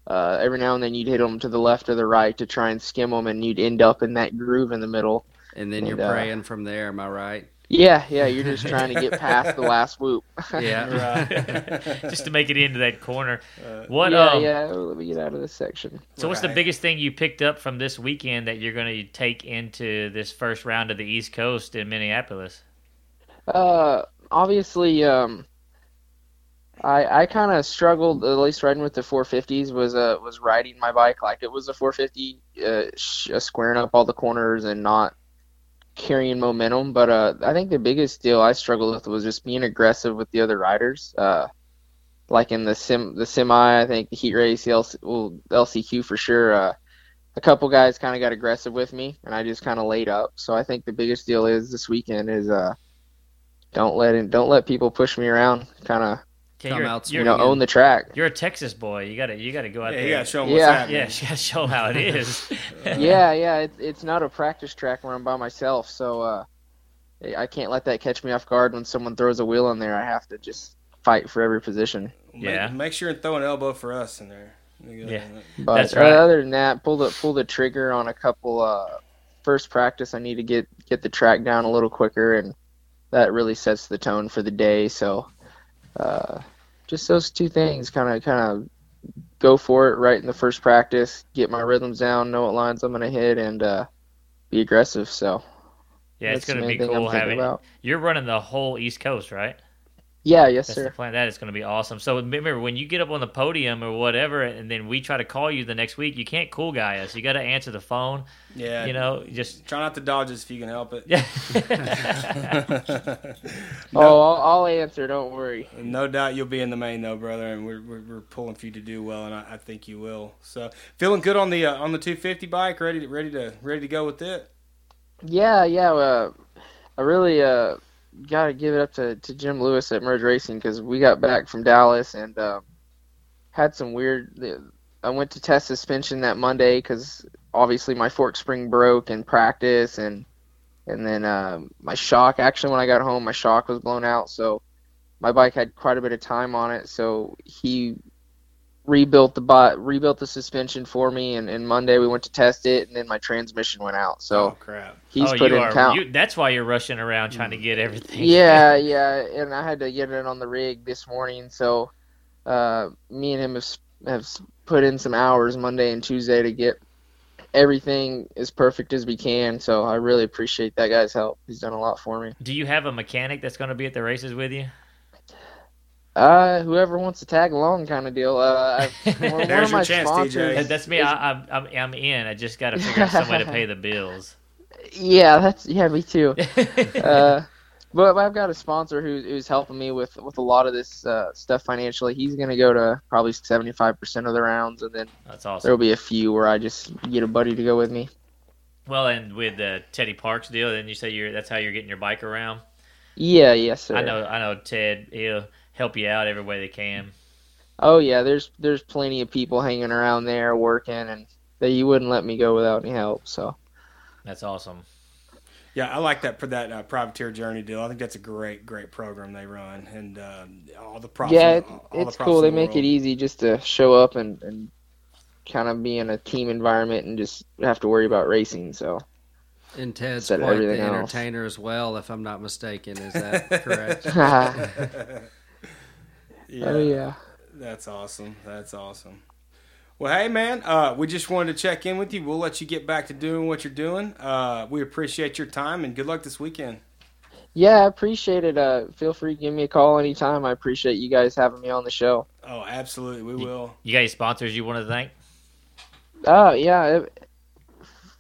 uh, every now and then you'd hit them to the left or the right to try and skim them, and you'd end up in that groove in the middle. And then you're And, uh, praying from there. Am I right? Yeah, yeah, you're just [LAUGHS] trying to get past the last whoop. Yeah. [LAUGHS] just to make it into that corner. Uh, What? yeah, um, yeah. Let me get out of this section. So, what's the biggest thing you picked up from this weekend that you're going to take into this first round of the East Coast in Minneapolis? Uh, obviously, um, I I kind of struggled at least riding with the 450s was uh was riding my bike like it was a 450, uh, sh- uh, squaring up all the corners and not carrying momentum. But uh, I think the biggest deal I struggled with was just being aggressive with the other riders. Uh, like in the sim the semi, I think the heat race, the LC, well, LCQ for sure. Uh, a couple guys kind of got aggressive with me, and I just kind of laid up. So I think the biggest deal is this weekend is uh don't let it, don't let people push me around. Kind of Yeah, come you're, out you're, You know, own the track. you're a Texas boy. You gotta you gotta go out Yeah, there. you gotta show them what's Yeah. happening. yeah, [LAUGHS] you gotta show 'em how it [LAUGHS] is. yeah, yeah. It's it's not a practice track where I'm by myself, so uh, I can't let that catch me off guard when someone throws a wheel in there. I have to just fight for every position. Yeah. Make sure and throw an elbow for us in there. Yeah. But That's uh, right. other than that, pull the pull the trigger on a couple. Uh, first practice, I need to get get the track down a little quicker, and that really sets the tone for the day. So, uh, just those two things, kind of kind of go for it right in the first practice, get my rhythms down, know what lines I'm gonna hit, and uh, be aggressive. So Yeah, it's gonna be I'm cool having. about. You're running the whole East Coast, right? Yeah, yes, That's the sir. plan. That is going to be awesome. So remember, when you get up on the podium or whatever, and then we try to call you the next week, you can't cool guy us. You got to answer the phone. Yeah. You know, just Try not to dodge us if you can help it. yeah. [LAUGHS] [LAUGHS] Oh, I'll, I'll answer. Don't worry. No doubt you'll be in the main though, brother, and we're, we're, we're pulling for you to do well, and I, I think you will. So feeling good on the uh, on the 250 bike, ready to ready to ready to go with it. Yeah, yeah. Uh, I really uh, got to give it up to, to Jim Lewis at Merge Racing because we got back from Dallas and um, had some weird. I went to test suspension that Monday because obviously my fork spring broke in practice and and then um, my shock. Actually, when I got home, my shock was blown out, so my bike had quite a bit of time on it. So he rebuilt the bot, rebuilt the suspension for me, and, and Monday we went to test it, and then my transmission went out. So oh crap! he's oh, put you in are. count. You, that's why you're rushing around trying to get everything. Yeah, [LAUGHS] yeah, and I had to get it on the rig this morning, so uh, me and him have have put in some hours Monday and Tuesday to get everything as perfect as we can. So I really appreciate that guy's help. He's done a lot for me. Do you have a mechanic that's going to be at the races with you? Uh, whoever wants to tag along, kind of deal. Uh, [LAUGHS] one, one There's of your chance, sponsors, TJ. That- That's me. I, I'm, I'm I'm in. I just got to figure out some way to pay the bills. [LAUGHS] Yeah, that's yeah, me too. [LAUGHS] uh, but I've got a sponsor who's who's helping me with with a lot of this uh, stuff financially. He's gonna go to probably seventy five percent of the rounds, and then That's awesome. there'll be a few where I just get a buddy to go with me. Well, and with the Teddy Parks deal, then you say you're that's how you're getting your bike around. Yeah, yes, sir. I know, I know. Ted, he'll help you out every way they can. Oh yeah, there's there's plenty of people hanging around there working, and that you wouldn't let me go without any help. So That's awesome. Yeah, I like that for that uh, privateer journey deal. I think that's a great great program they run, and uh, all the props. yeah, it, all the it's props cool. They the make it easy just to show up and and kind of be in a team environment and just have to worry about racing. So And Ted's Said quite the everything else. entertainer as well, if I'm not mistaken. Is that [LAUGHS] correct? [LAUGHS] [LAUGHS] yeah, oh yeah. that's awesome. That's awesome. Well, hey man, uh, we just wanted to check in with you. We'll let you get back to doing what you're doing. Uh, we appreciate your time and good luck this weekend. Yeah, I appreciate it. Uh, feel free to give me a call anytime. I appreciate you guys having me on the show. Oh, absolutely, we will. You got any sponsors you want to thank? Oh yeah, it-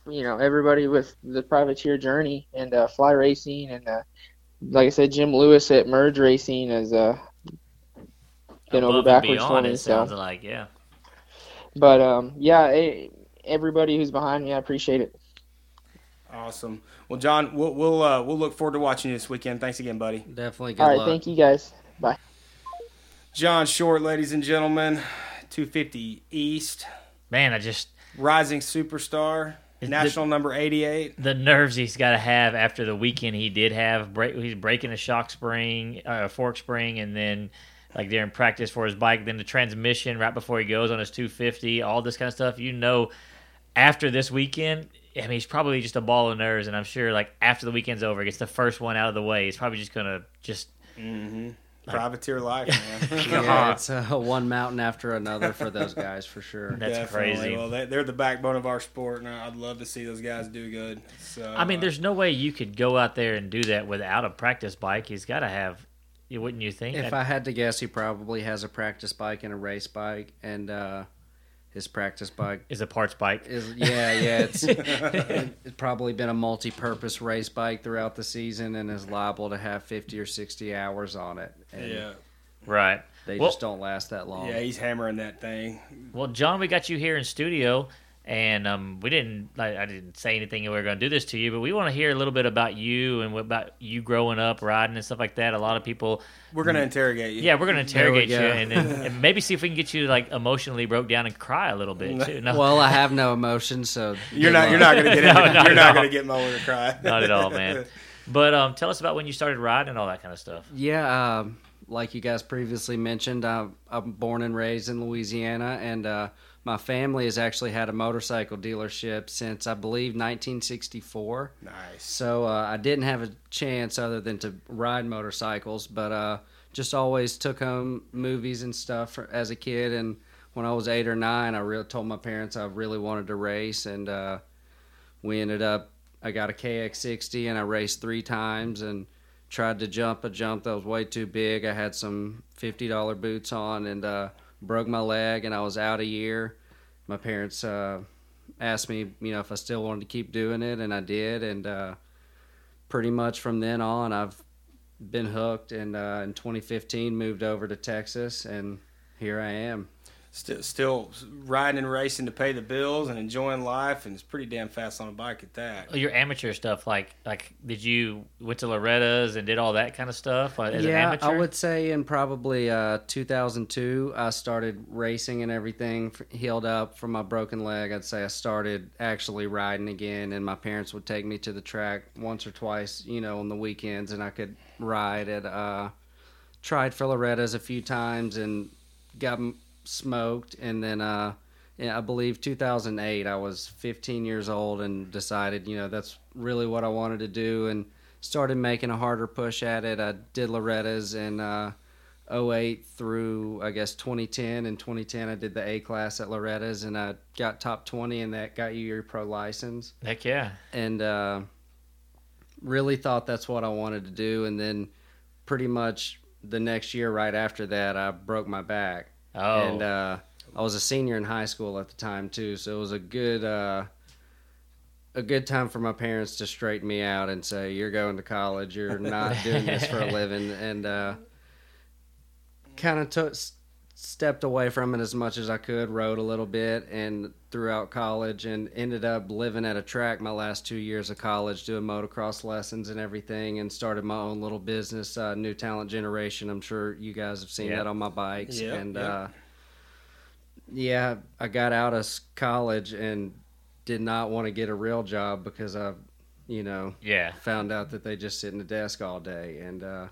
you know everybody with the privateer journey and uh, fly racing and uh, like I said, Jim Lewis at Merge Racing has uh, been over Above and backwards for beyond, me. It So, sounds like yeah. but um, yeah, everybody who's behind me, I appreciate it. Awesome. Well, John, we'll we'll uh, we'll look forward to watching you this weekend. Thanks again, buddy. Definitely good All right, luck. thank you guys. Bye. John Short, ladies and gentlemen, 250 East, Man, I just rising superstar, Is national number 88. the nerves he's got to have after the weekend he did have. Break, he's breaking a shock spring, uh, a fork spring, and then like during practice for his bike, then the transmission right before he goes on his 250, all this kind of stuff. You know, after this weekend, I mean, he's probably just a ball of nerves, and I'm sure like after the weekend's over, gets the first one out of the way. He's probably just gonna just Mm-hmm. Privateer life, [LAUGHS] man. Yeah, [LAUGHS] it's uh, one mountain after another for those guys for sure. That's Definitely. crazy. Well, they, they're the backbone of our sport, and I'd love to see those guys do good. So, I mean, uh, there's no way you could go out there and do that without a practice bike. He's got to have, you wouldn't you think? If I had to guess, he probably has a practice bike and a race bike, and uh, his practice bike is a parts bike. is yeah, yeah. [LAUGHS] It's it's probably been a multi-purpose race bike throughout the season, and is liable to have fifty or sixty hours on it. And yeah, Right. they Well- just don't last that long. yeah, he's hammering that thing. Well, John, we got you here in studio, And um, we didn't. Like, I didn't say anything. We were going to do this to you, but we want to hear a little bit about you and what about you growing up, riding and stuff like that. A lot of people. We're gonna interrogate you. Yeah, we're going to There we interrogate you and, and, and [LAUGHS] maybe see if we can get you like emotionally broke down and cry a little bit too. No, Well, I have no emotion, so You're not. You're not gonna get. [LAUGHS] No, into, not you're not gonna get Mo to cry. [LAUGHS] not at all, man. But um, tell us about when you started riding and all that kind of stuff. Yeah, um, like you guys previously mentioned, I'm, I'm born and raised in Louisiana, and uh, my family has actually had a motorcycle dealership since I believe 1964. Nice. So uh, I didn't have a chance other than to ride motorcycles, but uh, just always took home movies and stuff for, as a kid. And when I was eight or nine, I really told my parents I really wanted to race, and uh, we ended up. I got a KX60 and I raced three times and tried to jump a jump that was way too big. I had some fifty dollar boots on and uh, broke my leg, and I was out a year. My parents uh, asked me, you know, if I still wanted to keep doing it, and I did. And uh, pretty much from then on, I've been hooked. And uh, in 2015, moved over to Texas, and here I am. Still, still riding and racing to pay the bills and enjoying life, and it's pretty damn fast on a bike at that. Oh, Your amateur stuff, like like, did you went to Loretta's and did all that kind of stuff as an yeah, amateur? I would say in probably uh, 2002, I started racing and everything. Healed up from my broken leg. I'd say I started actually riding again, and my parents would take me to the track once or twice, you know, on the weekends, and I could ride at. Uh, tried for Loretta's a few times and got m- smoked, and then. Uh, I believe 2008. I was 15 years old and decided, you know, that's really what I wanted to do, and started making a harder push at it. I did Loretta's in uh, 08 through I guess 2010. In 2010, I did the A class at Loretta's, and I got top 20, and that got you your pro license. Heck yeah. And uh, really thought that's what I wanted to do, and then pretty much the next year, right after that, I broke my back Oh, and uh, I was a senior in high school at the time too, so it was a good uh, a good time for my parents to straighten me out and say, "You're going to college. You're not doing this for a [LAUGHS] living," and uh, kind of took stepped away from it as much as I could. Rode a little bit and throughout college, and ended up living at a track my last two years of college, doing motocross lessons and everything, and started my own little business, uh, New Talent Generation. I'm sure you guys have seen Yeah. that on my bikes, Yep, and yep. uh, yeah, I got out of college and did not want to get a real job because I, you know, yeah. found out that they just sit in the desk all day. And uh,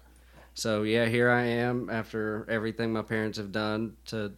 so, yeah, here I am after everything my parents have done to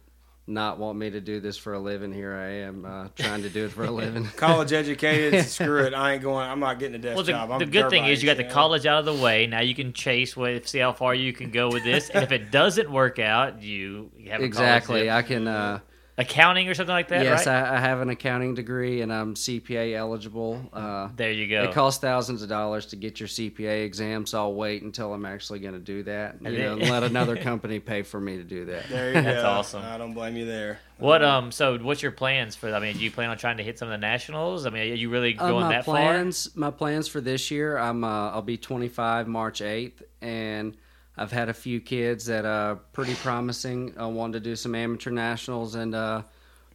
not want me to do this for a living. Here I am uh, trying to do it for a [LAUGHS] living. College educated, [LAUGHS] screw it. I ain't going. I'm not getting a desk Well, the, job. I'm the good thing is you got the college out of the way. Now you can chase with, see how far you can go with this. and if it doesn't work out, you have a exactly. college- I can. Uh, accounting or something like that, yes, right? I, I have an accounting degree and I'm CPA eligible. Uh, there you go. It costs thousands of dollars to get your CPA exam, so I'll wait until I'm actually going to do that. You And know, and let another [LAUGHS] company pay for me to do that. There you go. That's go. awesome. I don't blame you there. what um? So what's your plans for? I mean, do you plan on trying to hit some of the nationals? I mean, are you really Uh, going my that plans, my plans for this year, I'm uh, I'll be 25 March 8th, and I've had a few kids that are pretty promising. I wanted to do some amateur nationals, and uh,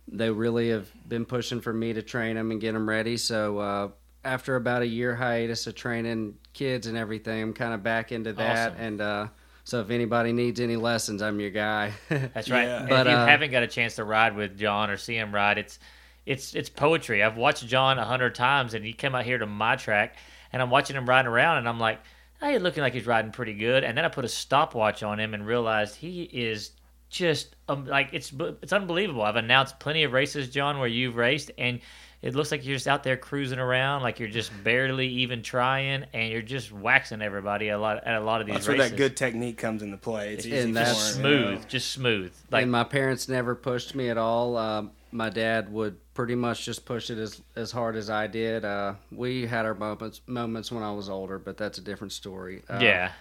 they really have been pushing for me to train them and get them ready. So uh, after about a year hiatus of training kids and everything, I'm kind of back into that. Awesome. And uh, so if anybody needs any lessons, I'm your guy. [LAUGHS] That's right. Yeah. But, if you uh, haven't got a chance to ride with John or see him ride, it's it's it's poetry. I've watched John a hundred times, and he came out here to my track, and I'm watching him riding around, and I'm like, hey, looking like he's riding pretty good. And then I put a stopwatch on him and realized he is just um, like it's it's unbelievable. I've announced plenty of races, John, where you've raced, and it looks like you're just out there cruising around, like you're just barely even trying, and you're just waxing everybody a lot at a lot of these races. That's where that good technique comes into play. It's easy And for that's them, you know. smooth, just smooth. Like and my parents never pushed me at all. Um, my dad would pretty much just push it as as hard as I did. Uh, we had our moments moments when I was older, but that's a different story. Uh, yeah,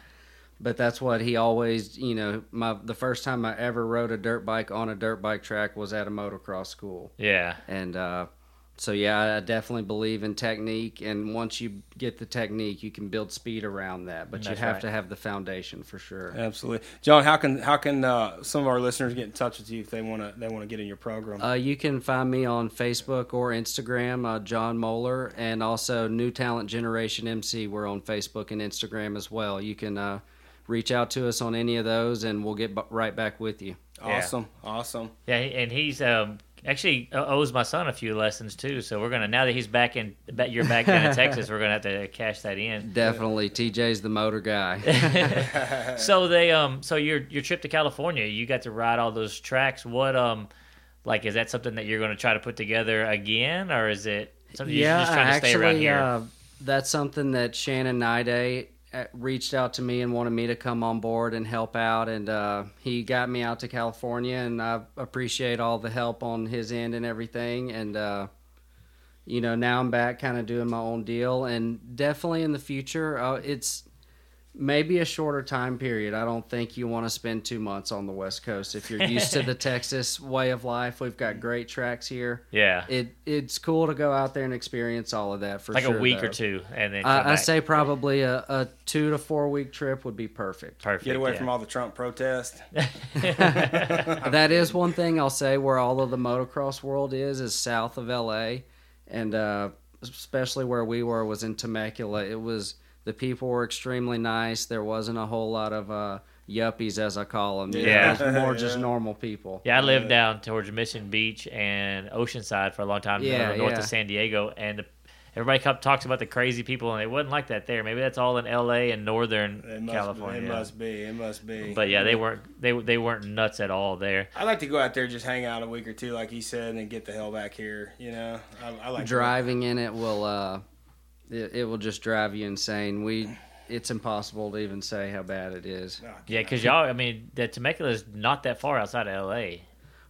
But that's what he always, you know, my the first time I ever rode a dirt bike on a dirt bike track was at a motocross school, yeah. and uh, so yeah, I definitely believe in technique, and once you get the technique, you can build speed around that. But you have right. to have the foundation for sure. Absolutely, John. How can how can uh, some of our listeners get in touch with you if they want to they want to get in your program? Uh, you can find me on Facebook or Instagram, uh, John Moeller, and also New Talent Generation MC. We're on Facebook and Instagram as well. You can uh, reach out to us on any of those, and we'll get b- right back with you. Yeah. awesome, awesome. Yeah, and he's um, actually owes my son a few lessons too. So we're gonna now that he's back in, you're back down in [LAUGHS] Texas, we're gonna have to cash that in. Definitely, TJ's the motor guy. [LAUGHS] [LAUGHS] So they um, so your your trip to California, you got to ride all those tracks. What um, like is that something that you're gonna try to put together again, or is it something you're just trying to actually, stay around here? Uh, that's something that Shannon Nide reached out to me and wanted me to come on board and help out, and uh, he got me out to California, and I appreciate all the help on his end and everything, and uh, you know now I'm back, kind of doing my own deal, and definitely in the future, uh, it's maybe a shorter time period. I don't think you want to spend two months on the West Coast if you're used to the [LAUGHS] Texas way of life. We've got great tracks here yeah, it it's cool to go out there and experience all of that for like sure. a week though. or two, and then I, I say probably a, a two to four week trip would be perfect. perfect. Get away yeah. from all the Trump protests. [LAUGHS] that is one thing I'll say where all of the motocross world is is south of LA, and uh, especially where we were was in Temecula. It was the people were extremely nice. There wasn't a whole lot of uh, yuppies as I call them. You know, Yeah. it was more [LAUGHS] just normal people. Yeah, I lived down towards Mission Beach and Oceanside for a long time, Yeah, north yeah. of San Diego, and everybody come, talks about the crazy people, and it wasn't like that there. Maybe that's all in L.A. and Northern It must, California. It must be. It must be. But yeah, they weren't they they weren't nuts at all there. I like to go out there, just hang out a week or two, like he said, and then get the hell back here. You know, I, I like to- driving in it will uh it, it will just drive you insane we it's impossible to even say how bad it is Oh, Yeah, because y'all, I mean, the Temecula is not that far outside of L.A.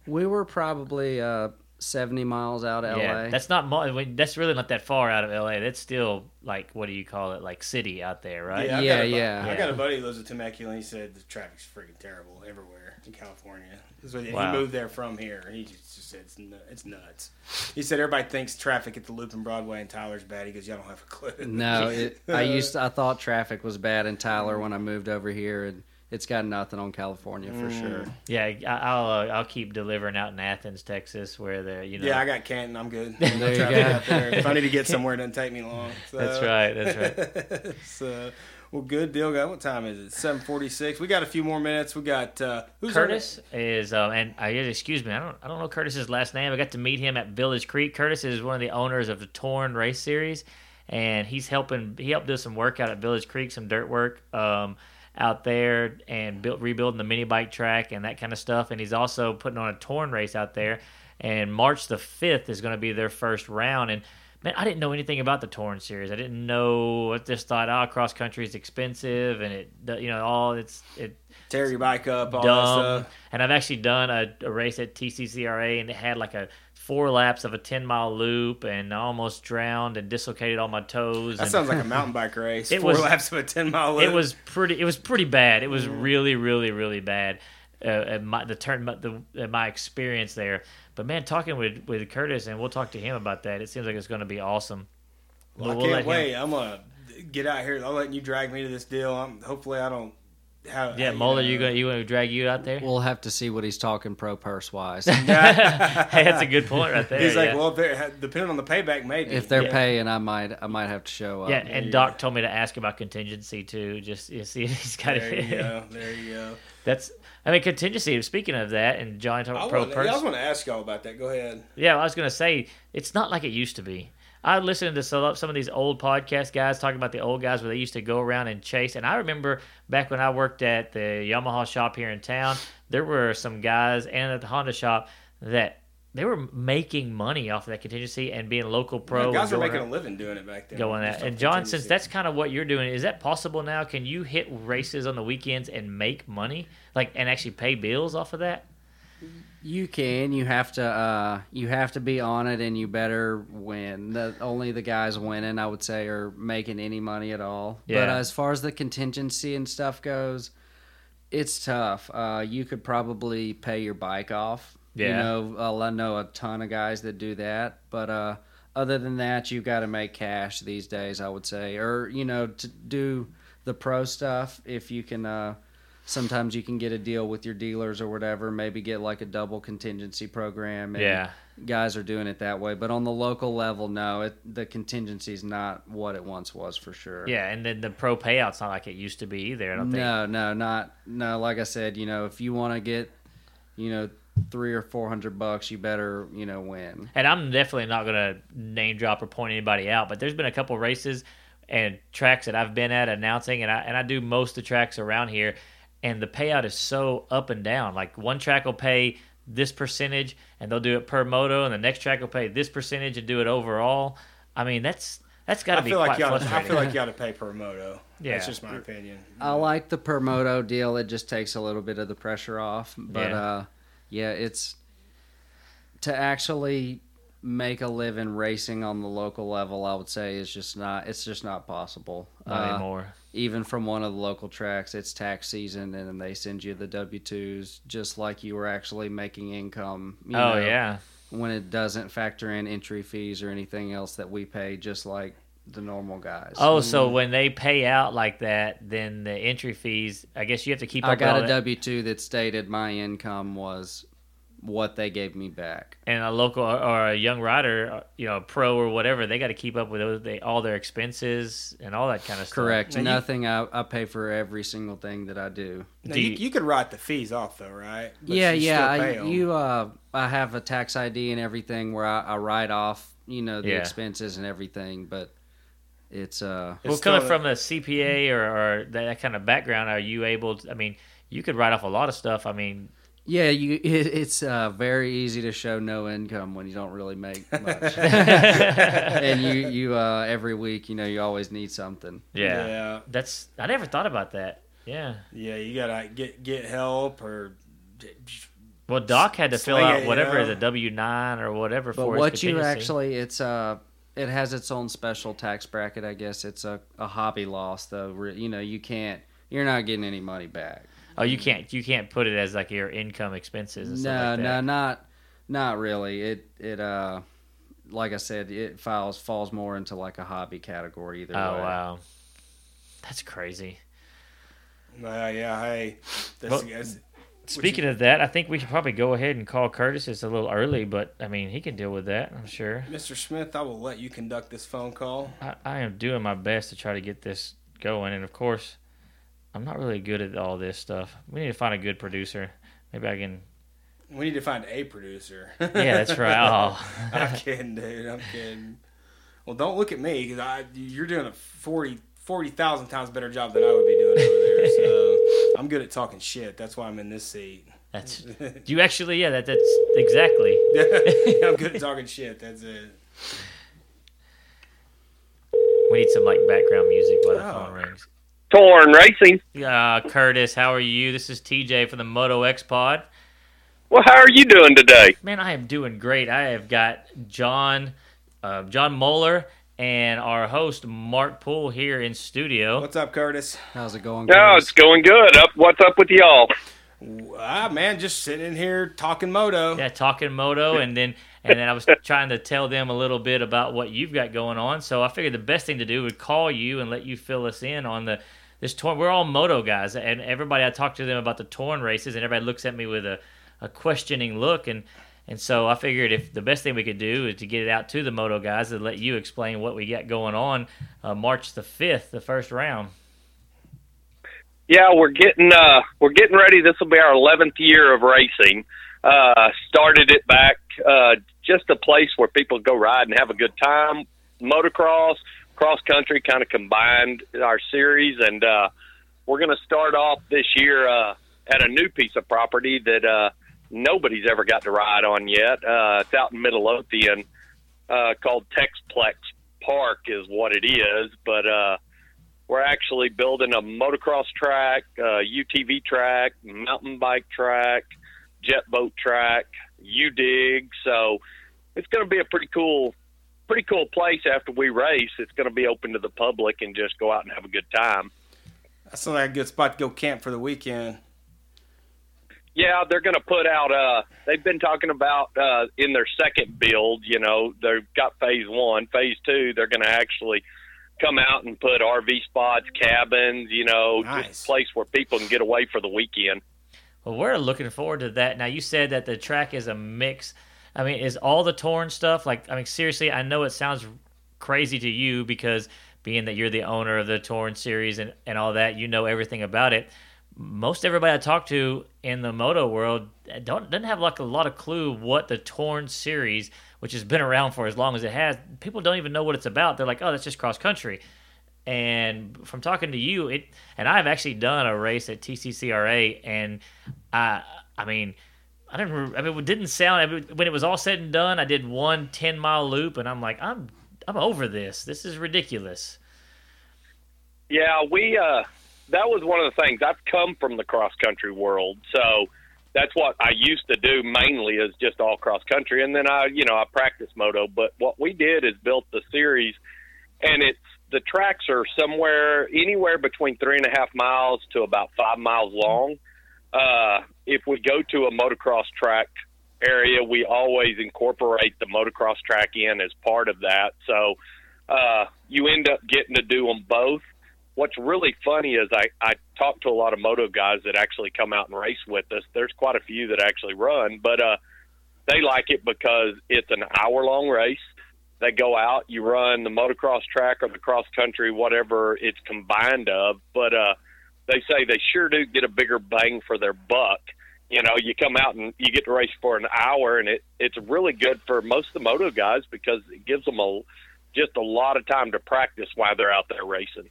we were probably uh 70 miles out of Yeah, la that's not mo- I mean, that's really not that far out of L.A. That's still like what do you call it, like city out there, right? Yeah, I've Yeah, got bu- yeah. I got a buddy who lives in Temecula, and he said the traffic's freaking terrible everywhere in California. So he Wow. moved there from here. He just, just said it's, it's nuts. He said everybody thinks traffic at the Loop and Broadway and Tyler's bad. He goes, y'all don't have a clue. no it, [LAUGHS] i used to, i thought traffic was bad in tyler when i moved over here and it's got nothing on california for Mm. sure Yeah, I- I'll uh, I'll keep delivering out in Athens, Texas, where the you know. Yeah, I got Canton. I'm good. [LAUGHS] There No you go. out there. If I need to get [LAUGHS] somewhere, it doesn't take me long. So. That's right. That's right. so, well, good deal, guy. What time is it? Seven forty-six. We got a few more minutes. We got uh, who's Curtis is, um, and I excuse me, I don't, I don't know Curtis's last name. I got to meet him at Village Creek. Curtis is one of the owners of the Torn Race Series, and he's helping. He helped do some work out at Village Creek, some dirt work um, out there, and built rebuilding the mini bike track and that kind of stuff. And he's also putting on a Torn race out there. And March the fifth is going to be their first round, and man, I didn't know anything about the Torn series. I didn't know. I just thought, oh, cross country is expensive, and it, you know, all it's it tear your bike up, all that dumb. stuff. And I've actually done a, a race at TCCRA, and it had like a four laps of a ten mile loop, and I almost drowned and dislocated all my toes. That and sounds like a [LAUGHS] mountain bike race. It Four was- laps of a ten mile loop. it was pretty. It was pretty bad. It was Mm-hmm. really, really, really bad. Uh, at my the turn the my experience there. But man, talking with with Curtis, and we'll talk to him about that. It seems like it's going to be awesome. Well, I we'll let can't him- wait. I'm gonna get out here. I'm letting you drag me to this deal. I'm, hopefully, I don't. Have, Yeah, Moeller, you going you want to drag you out there? we'll have to see what he's talking pro purse wise [LAUGHS] [LAUGHS] hey, that's a good point right there. He's like, yeah. well, if depending on the payback, maybe. if they're Yeah. paying i might i might have to show up yeah, and Doc told me to ask about contingency too. Just you see, he's got there you it. go. [LAUGHS] There you go. That's, I mean, contingency. Speaking of that, and John I, talked pro want, yeah, I was going to ask y'all about that. Go ahead. Yeah, I was gonna say it's not like it used to be. I listened to some of these old podcast guys talking about the old guys where they used to go around and chase. And I remember back when I worked at the Yamaha shop here in town, there were some guys and at the Honda shop that they were making money off of that contingency and being local pro. guys and were making a living doing it back then. going Just at. off And John, since that's kind of what you're doing, is that possible now? Can you hit races on the weekends and make money, like and actually pay bills off of that? You can. You have to. Uh, you have to be on it, and you better win. The, only the guys winning, I would say, are making any money at all. But Yeah. as far as the contingency and stuff goes, it's tough. Uh, you could probably pay your bike off. Yeah. You know, uh, I know a ton of guys that do that, but uh, other than that, you got to make cash these days. I would say, or you know, to do the pro stuff if you can. Uh, sometimes you can get a deal with your dealers or whatever. Maybe get like a double contingency program. Yeah. guys are doing it that way. But on the local level, no, it, the contingency is not what it once was for sure. Yeah, and then the pro payout's not like it used to be either. I don't think. No, no, not no. Like I said, you know, if you want to get, you know, three or four hundred bucks, you better, you know, win. And I'm definitely not gonna name drop or point anybody out, but there's been a couple races and tracks that I've been at announcing, and I and I do most of the tracks around here, and the payout is so up and down. Like one track will pay this percentage, and they'll do it per moto, and the next track will pay this percentage and do it overall. I mean, that's that's got to be feel quite like you ought, I feel like you ought to pay per moto. Yeah. That's just my opinion. I like the per moto deal. It just takes a little bit of the pressure off. But Yeah. uh yeah, it's to actually make a living racing on the local level, I would say is just not it's just not possible. not Uh, anymore. Even from one of the local tracks, it's tax season and then they send you the W twos just like you were actually making income. You Oh know, yeah, When it doesn't factor in entry fees or anything else that we pay just like the normal guys. Oh, so mm-hmm. when they pay out like that, then the entry fees. I guess you have to keep. Up I got all a that. W two that stated my income was what they gave me back. and a local or a young rider, uh, you know, pro or whatever, they got to keep up with those, they, all their expenses and all that kind of stuff. Correct. Now you- Nothing. I, I pay for every single thing that I do. Now, Do you, you- you could write the fees off though, right? But yeah, you yeah. I, you, uh, I have a tax ID and everything where I, I write off, you know, the Yeah. expenses and everything. But it's uh, Well, still coming a- from a CPA or, or that, that kind of background, are you able? To, I mean, you could write off a lot of stuff. I mean, yeah. You, [LAUGHS] it, it's uh, very easy to show no income when you don't really make [LAUGHS] much. and you, you uh, every week, you know, you always need something. yeah, yeah, that's I never thought about that. Yeah. yeah. You gotta get get help or Well, Doc had to fill out whatever yeah. the W nine or whatever But for his what you actually, it's uh, it has its own special tax bracket. I guess it's a, a hobby loss though. You know, you can't, you're not getting any money back. Oh, you can't you can't put it as like your income expenses. And No, stuff like no, not, not really. It, it uh, like I said, it falls falls more into like a hobby category either Oh way. wow, that's crazy. Well, yeah. Hey, that's, Well- that's- Speaking of that, I think we should probably go ahead and call Curtis. It's a little early, but I mean he can deal with that. I'm sure. Mr. Smith, I will let you conduct this phone call. I, I am doing my best to try to get this going, and of course, I'm not really good at all this stuff. We need to find a good producer. Maybe I can. We need to find a producer. Yeah, that's right. [LAUGHS] Oh. I'm kidding, dude. I'm kidding. Well, don't look at me because I you're doing a 40 40,000 times better job than I would be doing over there. [LAUGHS] So I'm good at talking shit. That's why I'm in this seat. That's [LAUGHS] you actually. Yeah, that that's exactly. I'm good at talking shit. That's it. We need some like background music while the Oh. phone rings. Torn Racing. Uh, Curtis, how are you? This is TJ from the Moto X Pod. Well, how are you doing today? Man, I am doing great. I have got John, uh, John Moeller, and our host Mark Poole here in studio. What's up, Curtis? How's it going? No, Curtis? it's going good. Up, what's up with y'all? Ah, man, just sitting in here talking moto. Yeah, talking moto, [LAUGHS] and then and then I was trying to tell them a little bit about what you've got going on. So I figured the best thing to do would call you and let you fill us in on the this torn. We're all moto guys, and everybody I talk to them about the torn races, and everybody looks at me with a, a questioning look, and and so I figured if the best thing we could do is to get it out to the moto guys and let you explain what we got going on uh, March the fifth, the first round. Yeah, we're getting uh, we're getting ready. This will be our eleventh year of racing. Uh, started it back uh, just a place where people go ride and have a good time. Motocross, cross country, kind of combined our series, and uh, we're going to start off this year uh, at a new piece of property that uh, nobody's ever got to ride on yet. Uh, it's out in Midlothian, uh, called Texplex Park, is what it is, but. Uh, we're actually building a motocross track, uh, UTV track, mountain bike track, jet boat track, U dig. So it's going to be a pretty cool, pretty cool place after we race. It's going to be open to the public and just go out and have a good time. That sounds like a good spot to go camp for the weekend. Yeah, they're going to put out. Uh, they've been talking about uh, in their second build. You know, they've got phase one, phase two. They're going to actually come out and put RV spots, cabins. You know, Nice. just a place where people can get away for the weekend. Well, we're looking forward to that. Now, you said that the track is a mix. I mean, is all the torn stuff like? I mean, seriously, I know it sounds crazy to you because being that you're the owner of the torn series and, and all that, you know everything about it. Most everybody I talk to in the moto world don't doesn't have like a lot of clue what the torn series, which has been around for as long as it has. People don't even know what it's about. They're like, oh, that's just cross country. And from talking to you, it and I've actually done a race at TCCRA, and I, I mean, I didn't. re- I mean, it didn't sound. When it was all said and done, I did one 10 mile loop, and I'm like, I'm, I'm over this. This is ridiculous. Yeah, we. Uh, that was one of the things. I've come from the cross country world, so that's what I used to do mainly is just all cross country, and then I, you know, I practice moto. But what we did is built the series, and it's the tracks are somewhere anywhere between three and a half miles to about five miles long. Uh, if we go to a motocross track area, we always incorporate the motocross track in as part of that. So uh, you end up getting to do them both. What's really funny is I, I talk to a lot of moto guys that actually come out and race with us. There's quite a few that actually run, but uh, they like it because it's an hour long race. They go out, you run the motocross track or the cross country, whatever it's combined of. But uh, they say they sure do get a bigger bang for their buck. You know, you come out and you get to race for an hour, and it it's really good for most of the moto guys because it gives them a just a lot of time to practice while they're out there racing.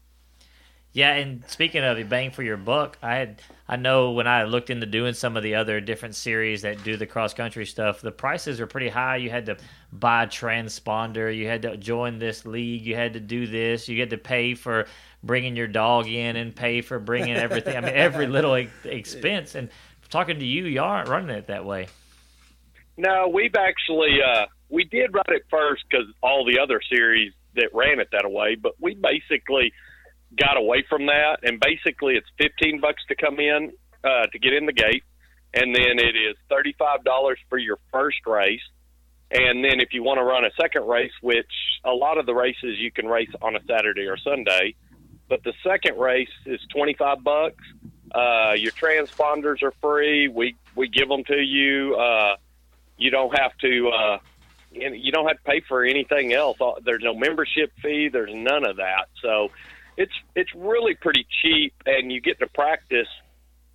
Yeah, and speaking of the bang for your buck, I had I know when I looked into doing some of the other different series that do the cross country stuff, the prices are pretty high. You had to buy a transponder, you had to join this league, you had to do this, you had to pay for bringing your dog in and pay for bringing everything. I mean, every little e- [LAUGHS] expense. And talking to you, y'all aren't running it that way. No, we've actually uh, we did run it first because all the other series that ran it that way, but we basically got away from that, and basically it's fifteen bucks to come in uh, to get in the gate, and then it is thirty five dollars for your first race, and then if you want to run a second race, which a lot of the races you can race on a Saturday or Sunday, but the second race is twenty five bucks. Uh, your transponders are free. We we give them to you. Uh, you don't have to uh, you don't have to pay for anything else. Uh, There's no membership fee. There's none of that. So it's it's really pretty cheap, and you get to practice.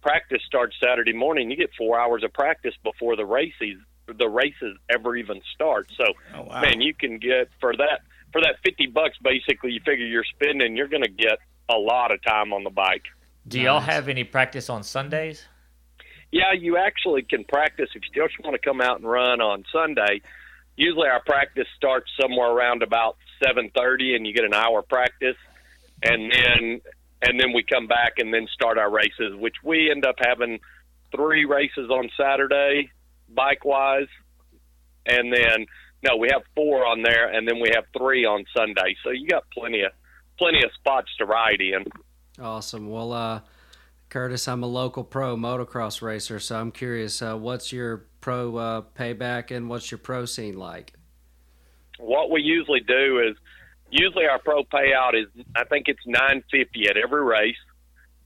Practice starts Saturday morning. You get four hours of practice before the races the races ever even start. So Oh, wow. man, you can get for that for that fifty bucks. Basically, you figure you're spending. You're going to get a lot of time on the bike. Do y'all have any practice on Sundays? Yeah, you actually can practice if you just want to come out and run on Sunday. Usually our practice starts somewhere around about 7:30 and you get an hour practice and then and then we come back and then start our races, which we end up having three races on Saturday bike wise and then no, we have four on there and then we have three on Sunday. So you got plenty of plenty of spots to ride in. Awesome. Well, uh, Curtis, I'm a local pro motocross racer, so I'm curious, uh, what's your pro uh, payback and what's your pro scene like? what we usually do is usually our pro payout is I think it's nine fifty at every race,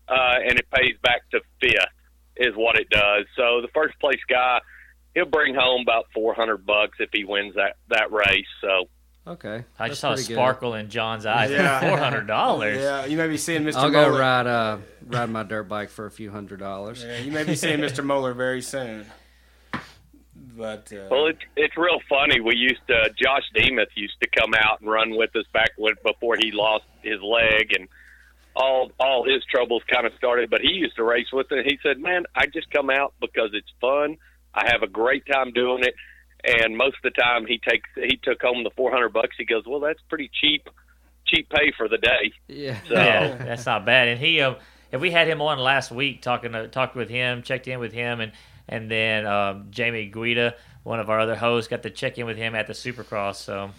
uh, and it pays back to fifth is what it does. So the first place guy he'll bring home about four hundred bucks if he wins that that race. So Okay. I just saw a pretty good. sparkle in John's eyes. Yeah. Four hundred dollars. Yeah, you may be seeing Mr. I'll go ride uh, ride my dirt bike for a few hundred dollars. Yeah, you may be seeing Mr. [LAUGHS] Moeller very soon. But uh, well, it's it's real funny. We used to Josh Demuth used to come out and run with us back when before he lost his leg and. All all his troubles kind of started, but he used to race with it. He said, "Man, I just come out because it's fun. I have a great time doing it, and most of the time he takes he took home the four hundred bucks. He goes, well, that's pretty cheap, cheap pay for the day. Yeah. So Yeah, that's not bad. And he, uh, if we had him on last week, talking to, talked with him, checked in with him, and and then um, Jamie Guida, one of our other hosts, got to check in with him at the Supercross. So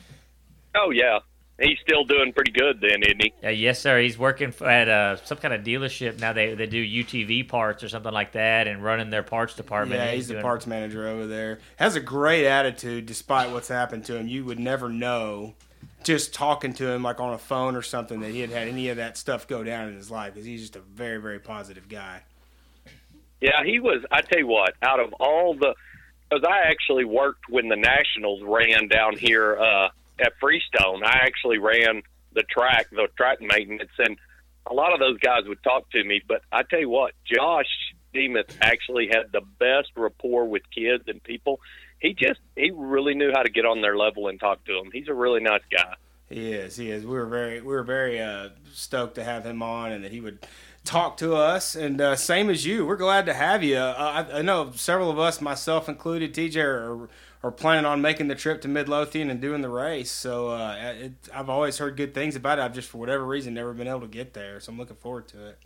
oh yeah, he's still doing pretty good then, isn't he? Uh, yes, sir. He's working at uh, some kind of dealership now. They they do UTV parts or something like that, and running their parts department. Yeah, And he's the doing- parts manager over there. Has a great attitude despite what's happened to him. You would never know just talking to him like on a phone or something that he had had any of that stuff go down in his life because he's just a very very positive guy. Yeah, he was. I tell you what, out of all the, because I actually worked when the Nationals ran down here uh, at Freestone. I actually ran the track, the track maintenance, and a lot of those guys would talk to me. But I tell you what, Josh Demuth actually had the best rapport with kids and people. He just he really knew how to get on their level and talk to them. He's a really nice guy. He is. He is. We were very we were very uh, stoked to have him on and that he would talk to us. And uh, same as you, we're glad to have you. Uh, I, I know several of us, myself included, TJ, are, are planning on making the trip to Midlothian and doing the race. So uh, it, I've always heard good things about it. I've just for whatever reason never been able to get there. So I'm looking forward to it.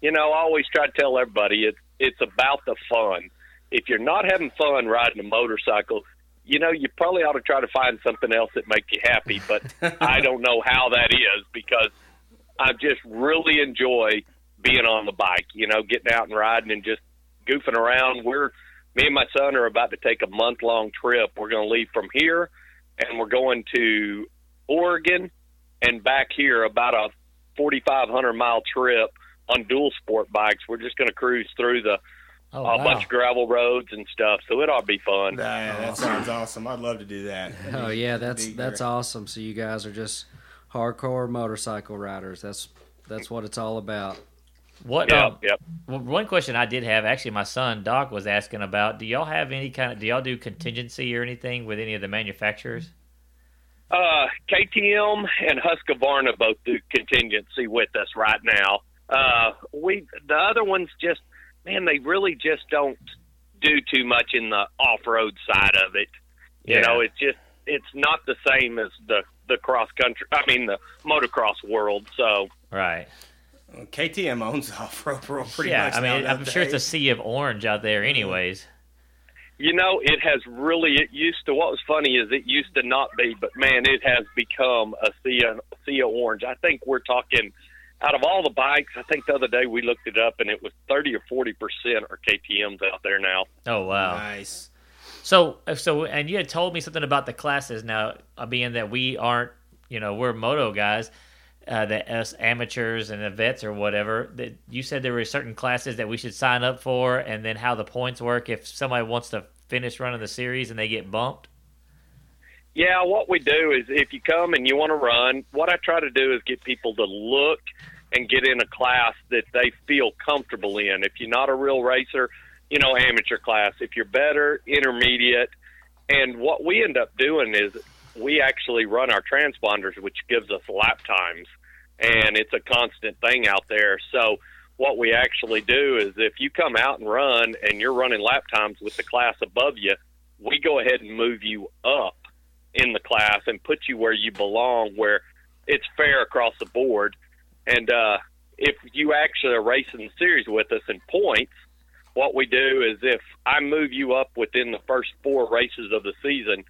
you know, I always try to tell everybody it's it's about the fun. If you're not having fun riding a motorcycle, you know, you probably ought to try to find something else that makes you happy. But [LAUGHS] I don't know how that is because I just really enjoy being on the bike. You know, getting out and riding and just goofing around. We're me and my son are about to take a month long trip. We're going to leave from here, and we're going to Oregon and back here about a 4,500 mile trip on dual sport bikes. We're just going to cruise through the Oh, a wow. bunch of gravel roads and stuff. So it ought to be fun. Yeah, that sounds awesome. I'd love to do that. [LAUGHS] Oh yeah, that's that's awesome. So you guys are just hardcore motorcycle riders. That's that's what it's all about. What? Yeah, um, yep. one question I did have, actually, my son Doc was asking about. Do y'all have any kind of? Do y'all do contingency or anything with any of the manufacturers? Uh, KTM and Husqvarna both do contingency with us right now. Uh, we the other ones just man, they really just don't do too much in the off road side of it. You Yeah. know, it's just it's not the same as the the cross country. I mean, the motocross world. So Right. Well, KTM owns [LAUGHS] off road world pretty yeah, much. I mean, now, I'm sure it's a sea of orange out there, anyways. You know, it has really. It used to. What was funny is it used to not be, but man, it has become a sea of, sea of orange. I think we're talking out of all the bikes. I think the other day we looked it up, and it was thirty or forty percent are KTM's out there now. Oh wow. Nice. So, so, and you had told me something about the classes. Now, uh, being that we aren't, you know, we're moto guys, uh, that us amateurs and the vets or whatever. That you said there were certain classes that we should sign up for, and then how the points work if somebody wants to finish running the series and they get bumped. Yeah, what we do is if you come and you want to run, what I try to do is get people to look and get in a class that they feel comfortable in. If you're not a real racer, you know, amateur class. If you're better, intermediate. And what we end up doing is we actually run our transponders, which gives us lap times. And it's a constant thing out there. So what we actually do is if you come out and run and you're running lap times with the class above you, we go ahead and move you up in the class and put you where you belong, where it's fair across the board. And uh, if you actually are racing the series with us in points, what we do is if I move you up within the first four races of the season,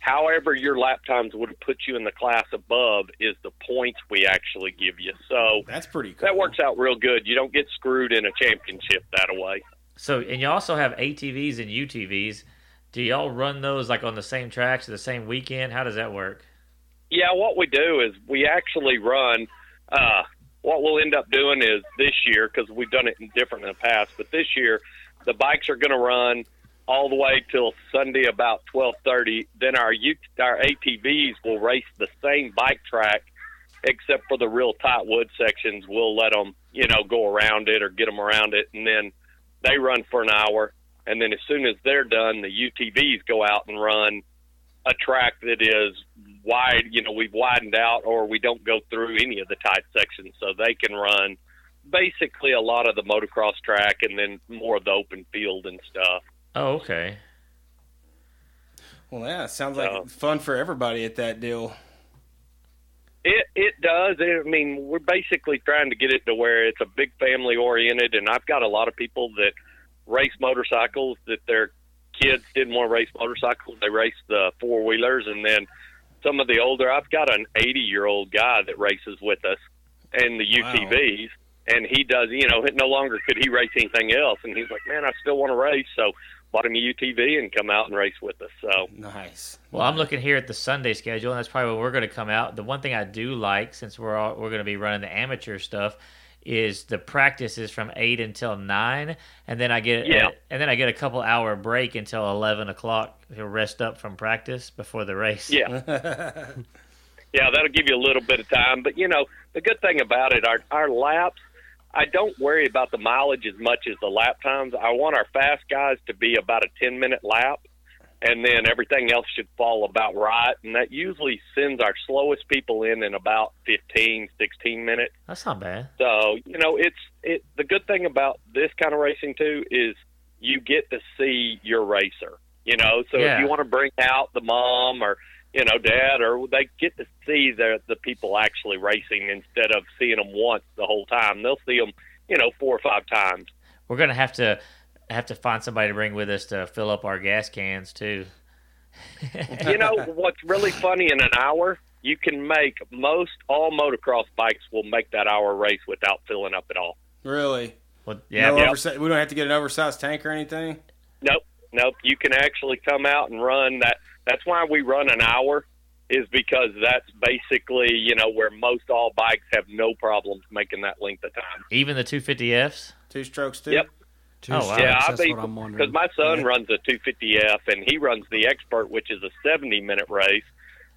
however your lap times would have put you in the class above is the points we actually give you. So That's pretty cool. that works out real good. You don't get screwed in a championship that way. So, and you also have ATVs and UTVs. Do y'all run those like on the same tracks or the same weekend? How does that work? Yeah, what we do is we actually run. Uh, what we'll end up doing is this year because we've done it in different in the past, but this year the bikes are going to run all the way till Sunday about twelve thirty. Then our U- our ATVs will race the same bike track, except for the real tight wood sections. We'll let them, you know, go around it or get them around it, and then they run for an hour. And then as soon as they're done, the UTVs go out and run a track that is wide, you know, we've widened out or we don't go through any of the tight sections so they can run basically a lot of the motocross track and then more of the open field and stuff. Oh, okay. Well, yeah, it sounds like So- fun for everybody at that deal. It it does. I mean, we're basically trying to get it to where it's a big family oriented and I've got a lot of people that race motorcycles that their kids didn't want to race motorcycles. They race the four wheelers and then some of the older. I've got an 80 year old guy that races with us in the Wow. UTVs, and he does. You know, no longer could he race anything else, and he's like, "Man, I still want to race." So bought him a UTV and come out and race with us. So Nice. Well, I'm looking here at the Sunday schedule, and that's probably where we're going to come out. The one thing I do like, since we're all, we're going to be running the amateur stuff, is the practices from eight until nine, and then I get Yeah. and then I get a couple hour break until eleven o'clock to rest up from practice before the race. yeah, [LAUGHS] yeah, that'll give you a little bit of time. But you know, the good thing about it, our our laps. I don't worry about the mileage as much as the lap times. I want our fast guys to be about a 10 minute lap, and then everything else should fall about right. And that usually sends our slowest people in in about 15, 16 minutes. that's not bad. So you know, it's it. The good thing about this kind of racing too is you get to see your racer. You know, so Yeah. if you want to bring out the mom or you know dad, or they get to see the the people actually racing instead of seeing them once the whole time. They'll see them, you know, four or five times. We're gonna have to have to find somebody to bring with us to fill up our gas cans too. You know what's really funny? In an hour, you can make most all motocross bikes will make that hour race without filling up at all. Really? Well, yeah, no but- oversize, we don't have to get an oversized tank or anything. Nope, nope. You can actually come out and run that. That's why we run an hour, is because that's basically you know where most all bikes have no problems making that length of time. even the 250Fs. Two strokes too. Yep. Two Oh, wow. strokes, yeah, I that's mean, what I'm because my son Yeah. runs a 250F and he runs the Expert, which is a 70 minute race,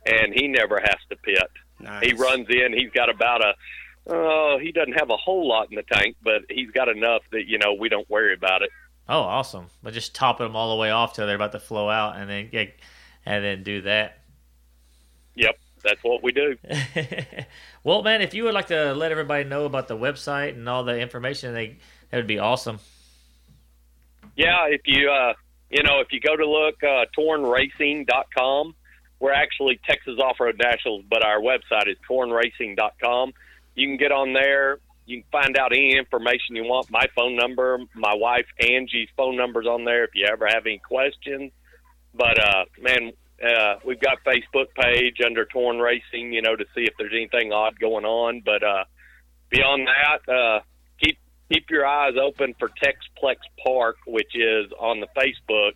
and he never has to pit. Nice. He runs in. He's got about a. Oh, he doesn't have a whole lot in the tank, but he's got enough that you know we don't worry about it. Oh, awesome! But just topping them all the way off till they're about to flow out, and then get, and then do that. Yep, that's what we do. [LAUGHS] well, man, if you would like to let everybody know about the website and all the information, they that would be awesome. Yeah, if you uh, you know if you go to look uh, tornracing.com, we're actually Texas Off Road Nationals, but our website is tornracing.com. You can get on there. You can find out any information you want. My phone number, my wife Angie's phone number's on there. If you ever have any questions, but uh, man, uh, we've got Facebook page under Torn Racing, you know, to see if there's anything odd going on. But uh, beyond that, uh, keep keep your eyes open for Texplex Park, which is on the Facebook,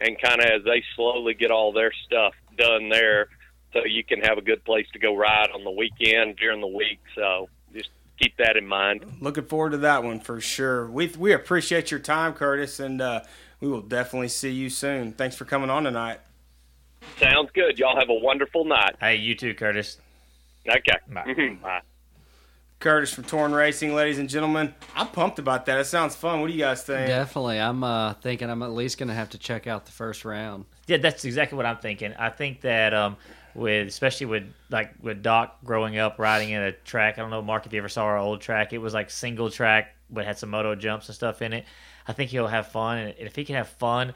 and kind of as they slowly get all their stuff done there, so you can have a good place to go ride on the weekend during the week. So just keep that in mind. Looking forward to that one for sure. We we appreciate your time, Curtis, and uh, we will definitely see you soon. Thanks for coming on tonight. Sounds good. Y'all have a wonderful night. Hey, you too, Curtis. Okay. Bye. [LAUGHS] Bye. Curtis from Torn Racing, ladies and gentlemen. I'm pumped about that. It sounds fun. What do you guys think? Definitely, I'm uh, thinking I'm at least going to have to check out the first round. Yeah, that's exactly what I'm thinking. I think that um, with especially with like with Doc growing up riding in a track. I don't know, Mark, if you ever saw our old track. It was like single track, but had some moto jumps and stuff in it. I think he'll have fun, and if he can have fun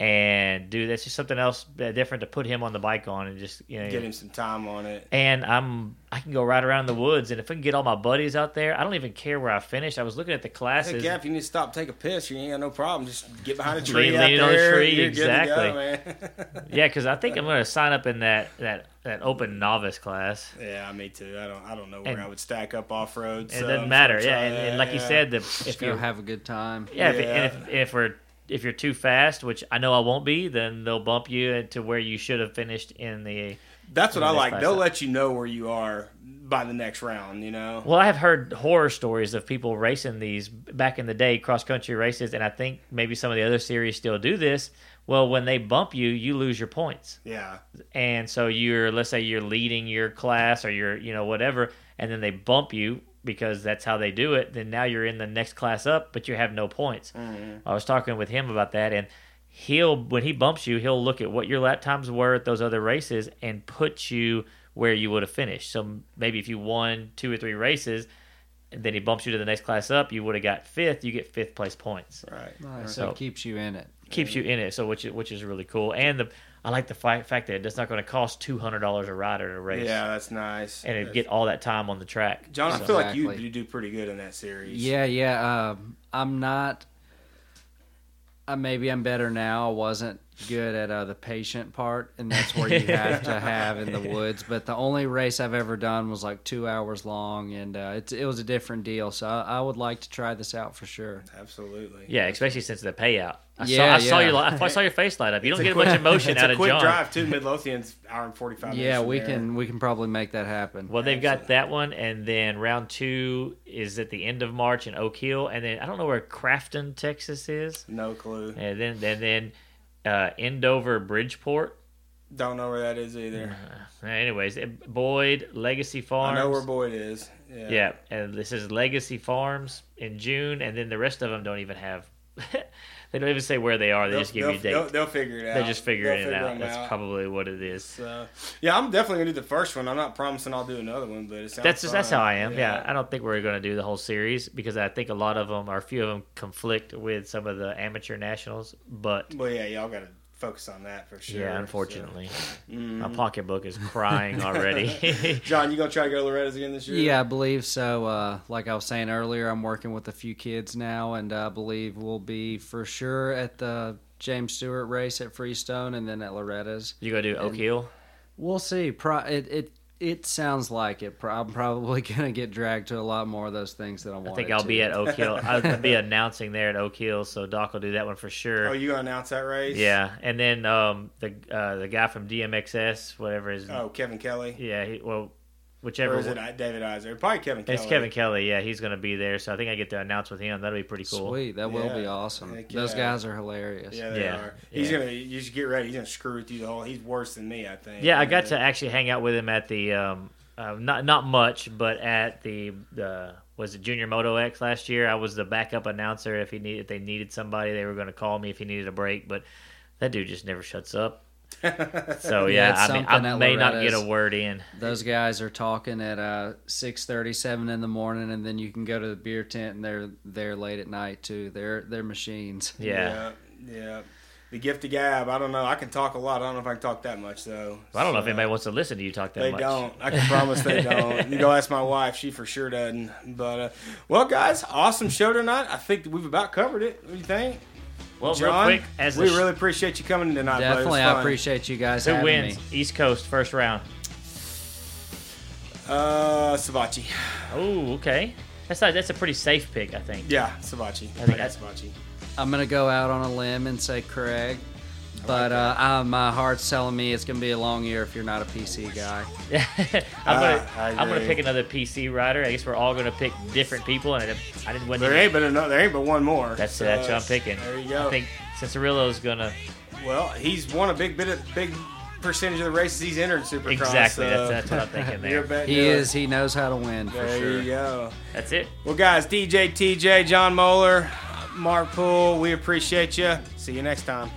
and do that's just something else different to put him on the bike on and just you know Get him some time on it. and I'm I can go right around the woods, and if I can get all my buddies out there, I don't even care where I finish. I was looking at the Heck classes. yeah, if you need to stop, take a piss, you ain't got no problem. Just get behind a [LAUGHS] tree Lean out it on the there. tree, You're good to exactly. go, man. [LAUGHS] [LAUGHS] Yeah, because I think I'm going to sign up in that that that open novice class. yeah, me too. I don't. I don't know where And- I would stack up off road. It doesn't matter. Yeah, and, and like you said, the, if you have a good time. yeah, If, Yeah. and if, if we're if you're too fast, which I know I won't be, then they'll bump you to where you should have finished in the. That's what I like. They'll let you know where you are by the next round. You know. Well, I have heard horror stories of people racing these back in the day, cross country races, and I think maybe some of the other series still do this. Well, when they bump you, you lose your points. Yeah. and so you're let's say you're leading your class or you're you know whatever and then they bump you because that's how they do it then now you're in the next class up but you have no points mm-hmm. i was talking with him about that and he'll when he bumps you he'll look at what your lap times were at those other races and put you where you would have finished so maybe if you won two or three races and then he bumps you to the next class up you would have got fifth you get fifth place points Right. Nice. So- So it keeps you in it. keeps you in it so which is, which is really cool and the I like the fi- fact that it's not going to cost two hundred dollars a rider to race Yeah, that's nice. and it get all that time on the track. John, I feel like you, you do pretty good in that series. Yeah, yeah. Um, I'm not. Uh, maybe I'm better now. I wasn't good at uh, the patient part, and that's where you [LAUGHS] have to have in the woods. But the only race I've ever done was like two hours long, and uh, it, it was a different deal. So I, I would like to try this out for sure. Absolutely. Yeah, especially since the payout. I saw, Yeah, I saw your I saw your face light up. You don't get quick- much emotion [LAUGHS] it's out a of quick John. drive too. [LAUGHS] Midlothian's hour and forty five. Yeah, we can we can probably make that happen. Well, they've got that one, and then round two is at the end of March in Oak Hill, and then I don't know where Crafton, Texas is, No clue. and then then then uh, Endover, Bridgeport. Don't know where that is either. Uh, anyways, Boyd, Legacy Farms. I know where Boyd is. Yeah. Yeah, and this is Legacy Farms in June, and then the rest of them don't even have. [LAUGHS] they don't even say where they are. They They'll, just give you a date. They'll, they'll figure it out. They're just figuring They'll it figure out. That's probably what it is. So, yeah, I'm definitely gonna do the first one. I'm not promising I'll do another one, but it sounds That's just, that's how I am. Yeah. I don't think we're going to do the whole series because I think a lot of them or a few of them conflict with some of the amateur nationals. But Well, yeah, y'all got to focus on that for sure. yeah, unfortunately, So, my mhm. pocketbook is crying [LAUGHS] already. [LAUGHS] John, you gonna try to go to Loretta's again this year? Yeah, I believe so. Uh, like I was saying earlier, I'm working with a few kids now, and I believe we'll be for sure at the James Stewart race at Freestone, and then at Loretta's. you gonna do Oak Hill? We'll see. Pro- it it it sounds like it. I'm probably [LAUGHS] gonna get dragged to a lot more of those things than I want. I think I'll be at Oak Hill. I'll [LAUGHS] be announcing there at Oak Hill, so Doc will do that one for sure. Oh, you gonna announce that race? Yeah, and then um, the uh, the guy from DMXS, whatever his Oh, Kevin Kelly. yeah, he, well, whichever Or is it one- David Iser? Probably Kevin Kelly. it's Kevin Kelly. Yeah, he's going to be there, so I think I get to announce with him. That'll be pretty cool. Sweet, that will be awesome. Heck Those yeah. guys are hilarious. Yeah, they Yeah, are. He's yeah. gonna. You should get ready. He's gonna screw with you the whole. He's worse than me, I think. Yeah, I got to actually hang out with him at the um, uh, not not much, but at the the was it Junior Moto X last year. I was the backup announcer. If he need if they needed somebody, they were going to call me if he needed a break. But that dude just never shuts up. [LAUGHS] So Yeah, yeah, I mean, I at may not get a word in. Those guys are talking at uh, six thirty, seven in the morning, and then you can go to the beer tent, and they're there late at night too. They're they're machines. [LAUGHS] Yeah. yeah, yeah. The gift of gab. I don't know. I can talk a lot. I don't know if I can talk that much though. I don't know if anybody wants to listen to you talk that They much. don't. I can promise they [LAUGHS] don't. You go ask my wife; she for sure doesn't. But uh, well, guys, awesome show tonight. I think we've about covered it. What do you think, Well, John? real quick, as we sh- really appreciate you coming tonight. bud. It Definitely, I appreciate you guys who having wins me. East Coast first round. Uh, Savatgy. Oh, okay. That's a, that's a pretty safe pick, I think. Yeah, Savatgy. I think think I- Savatgy. I'm gonna go out on a limb and say Craig, but uh, uh, my heart's telling me it's gonna be a long year if you're not a PC guy. [LAUGHS] I'm gonna I I'm gonna pick another PC rider. I guess we're all gonna pick different people, and I didn't. I didn't win. There ain't but another. There ain't but one more. That's So, that's what I'm picking. There you go. I think Cianciarulo's gonna Well, he's won a big bit of big percentage of the races he's entered in Supercross. exactly. so That's that's what I'm thinking [LAUGHS] you're there. He good. is. He knows how to win for There sure. you go. That's it. Well, guys, DJ, TJ, John Moeller, Mark Poole, we appreciate you. See you next time.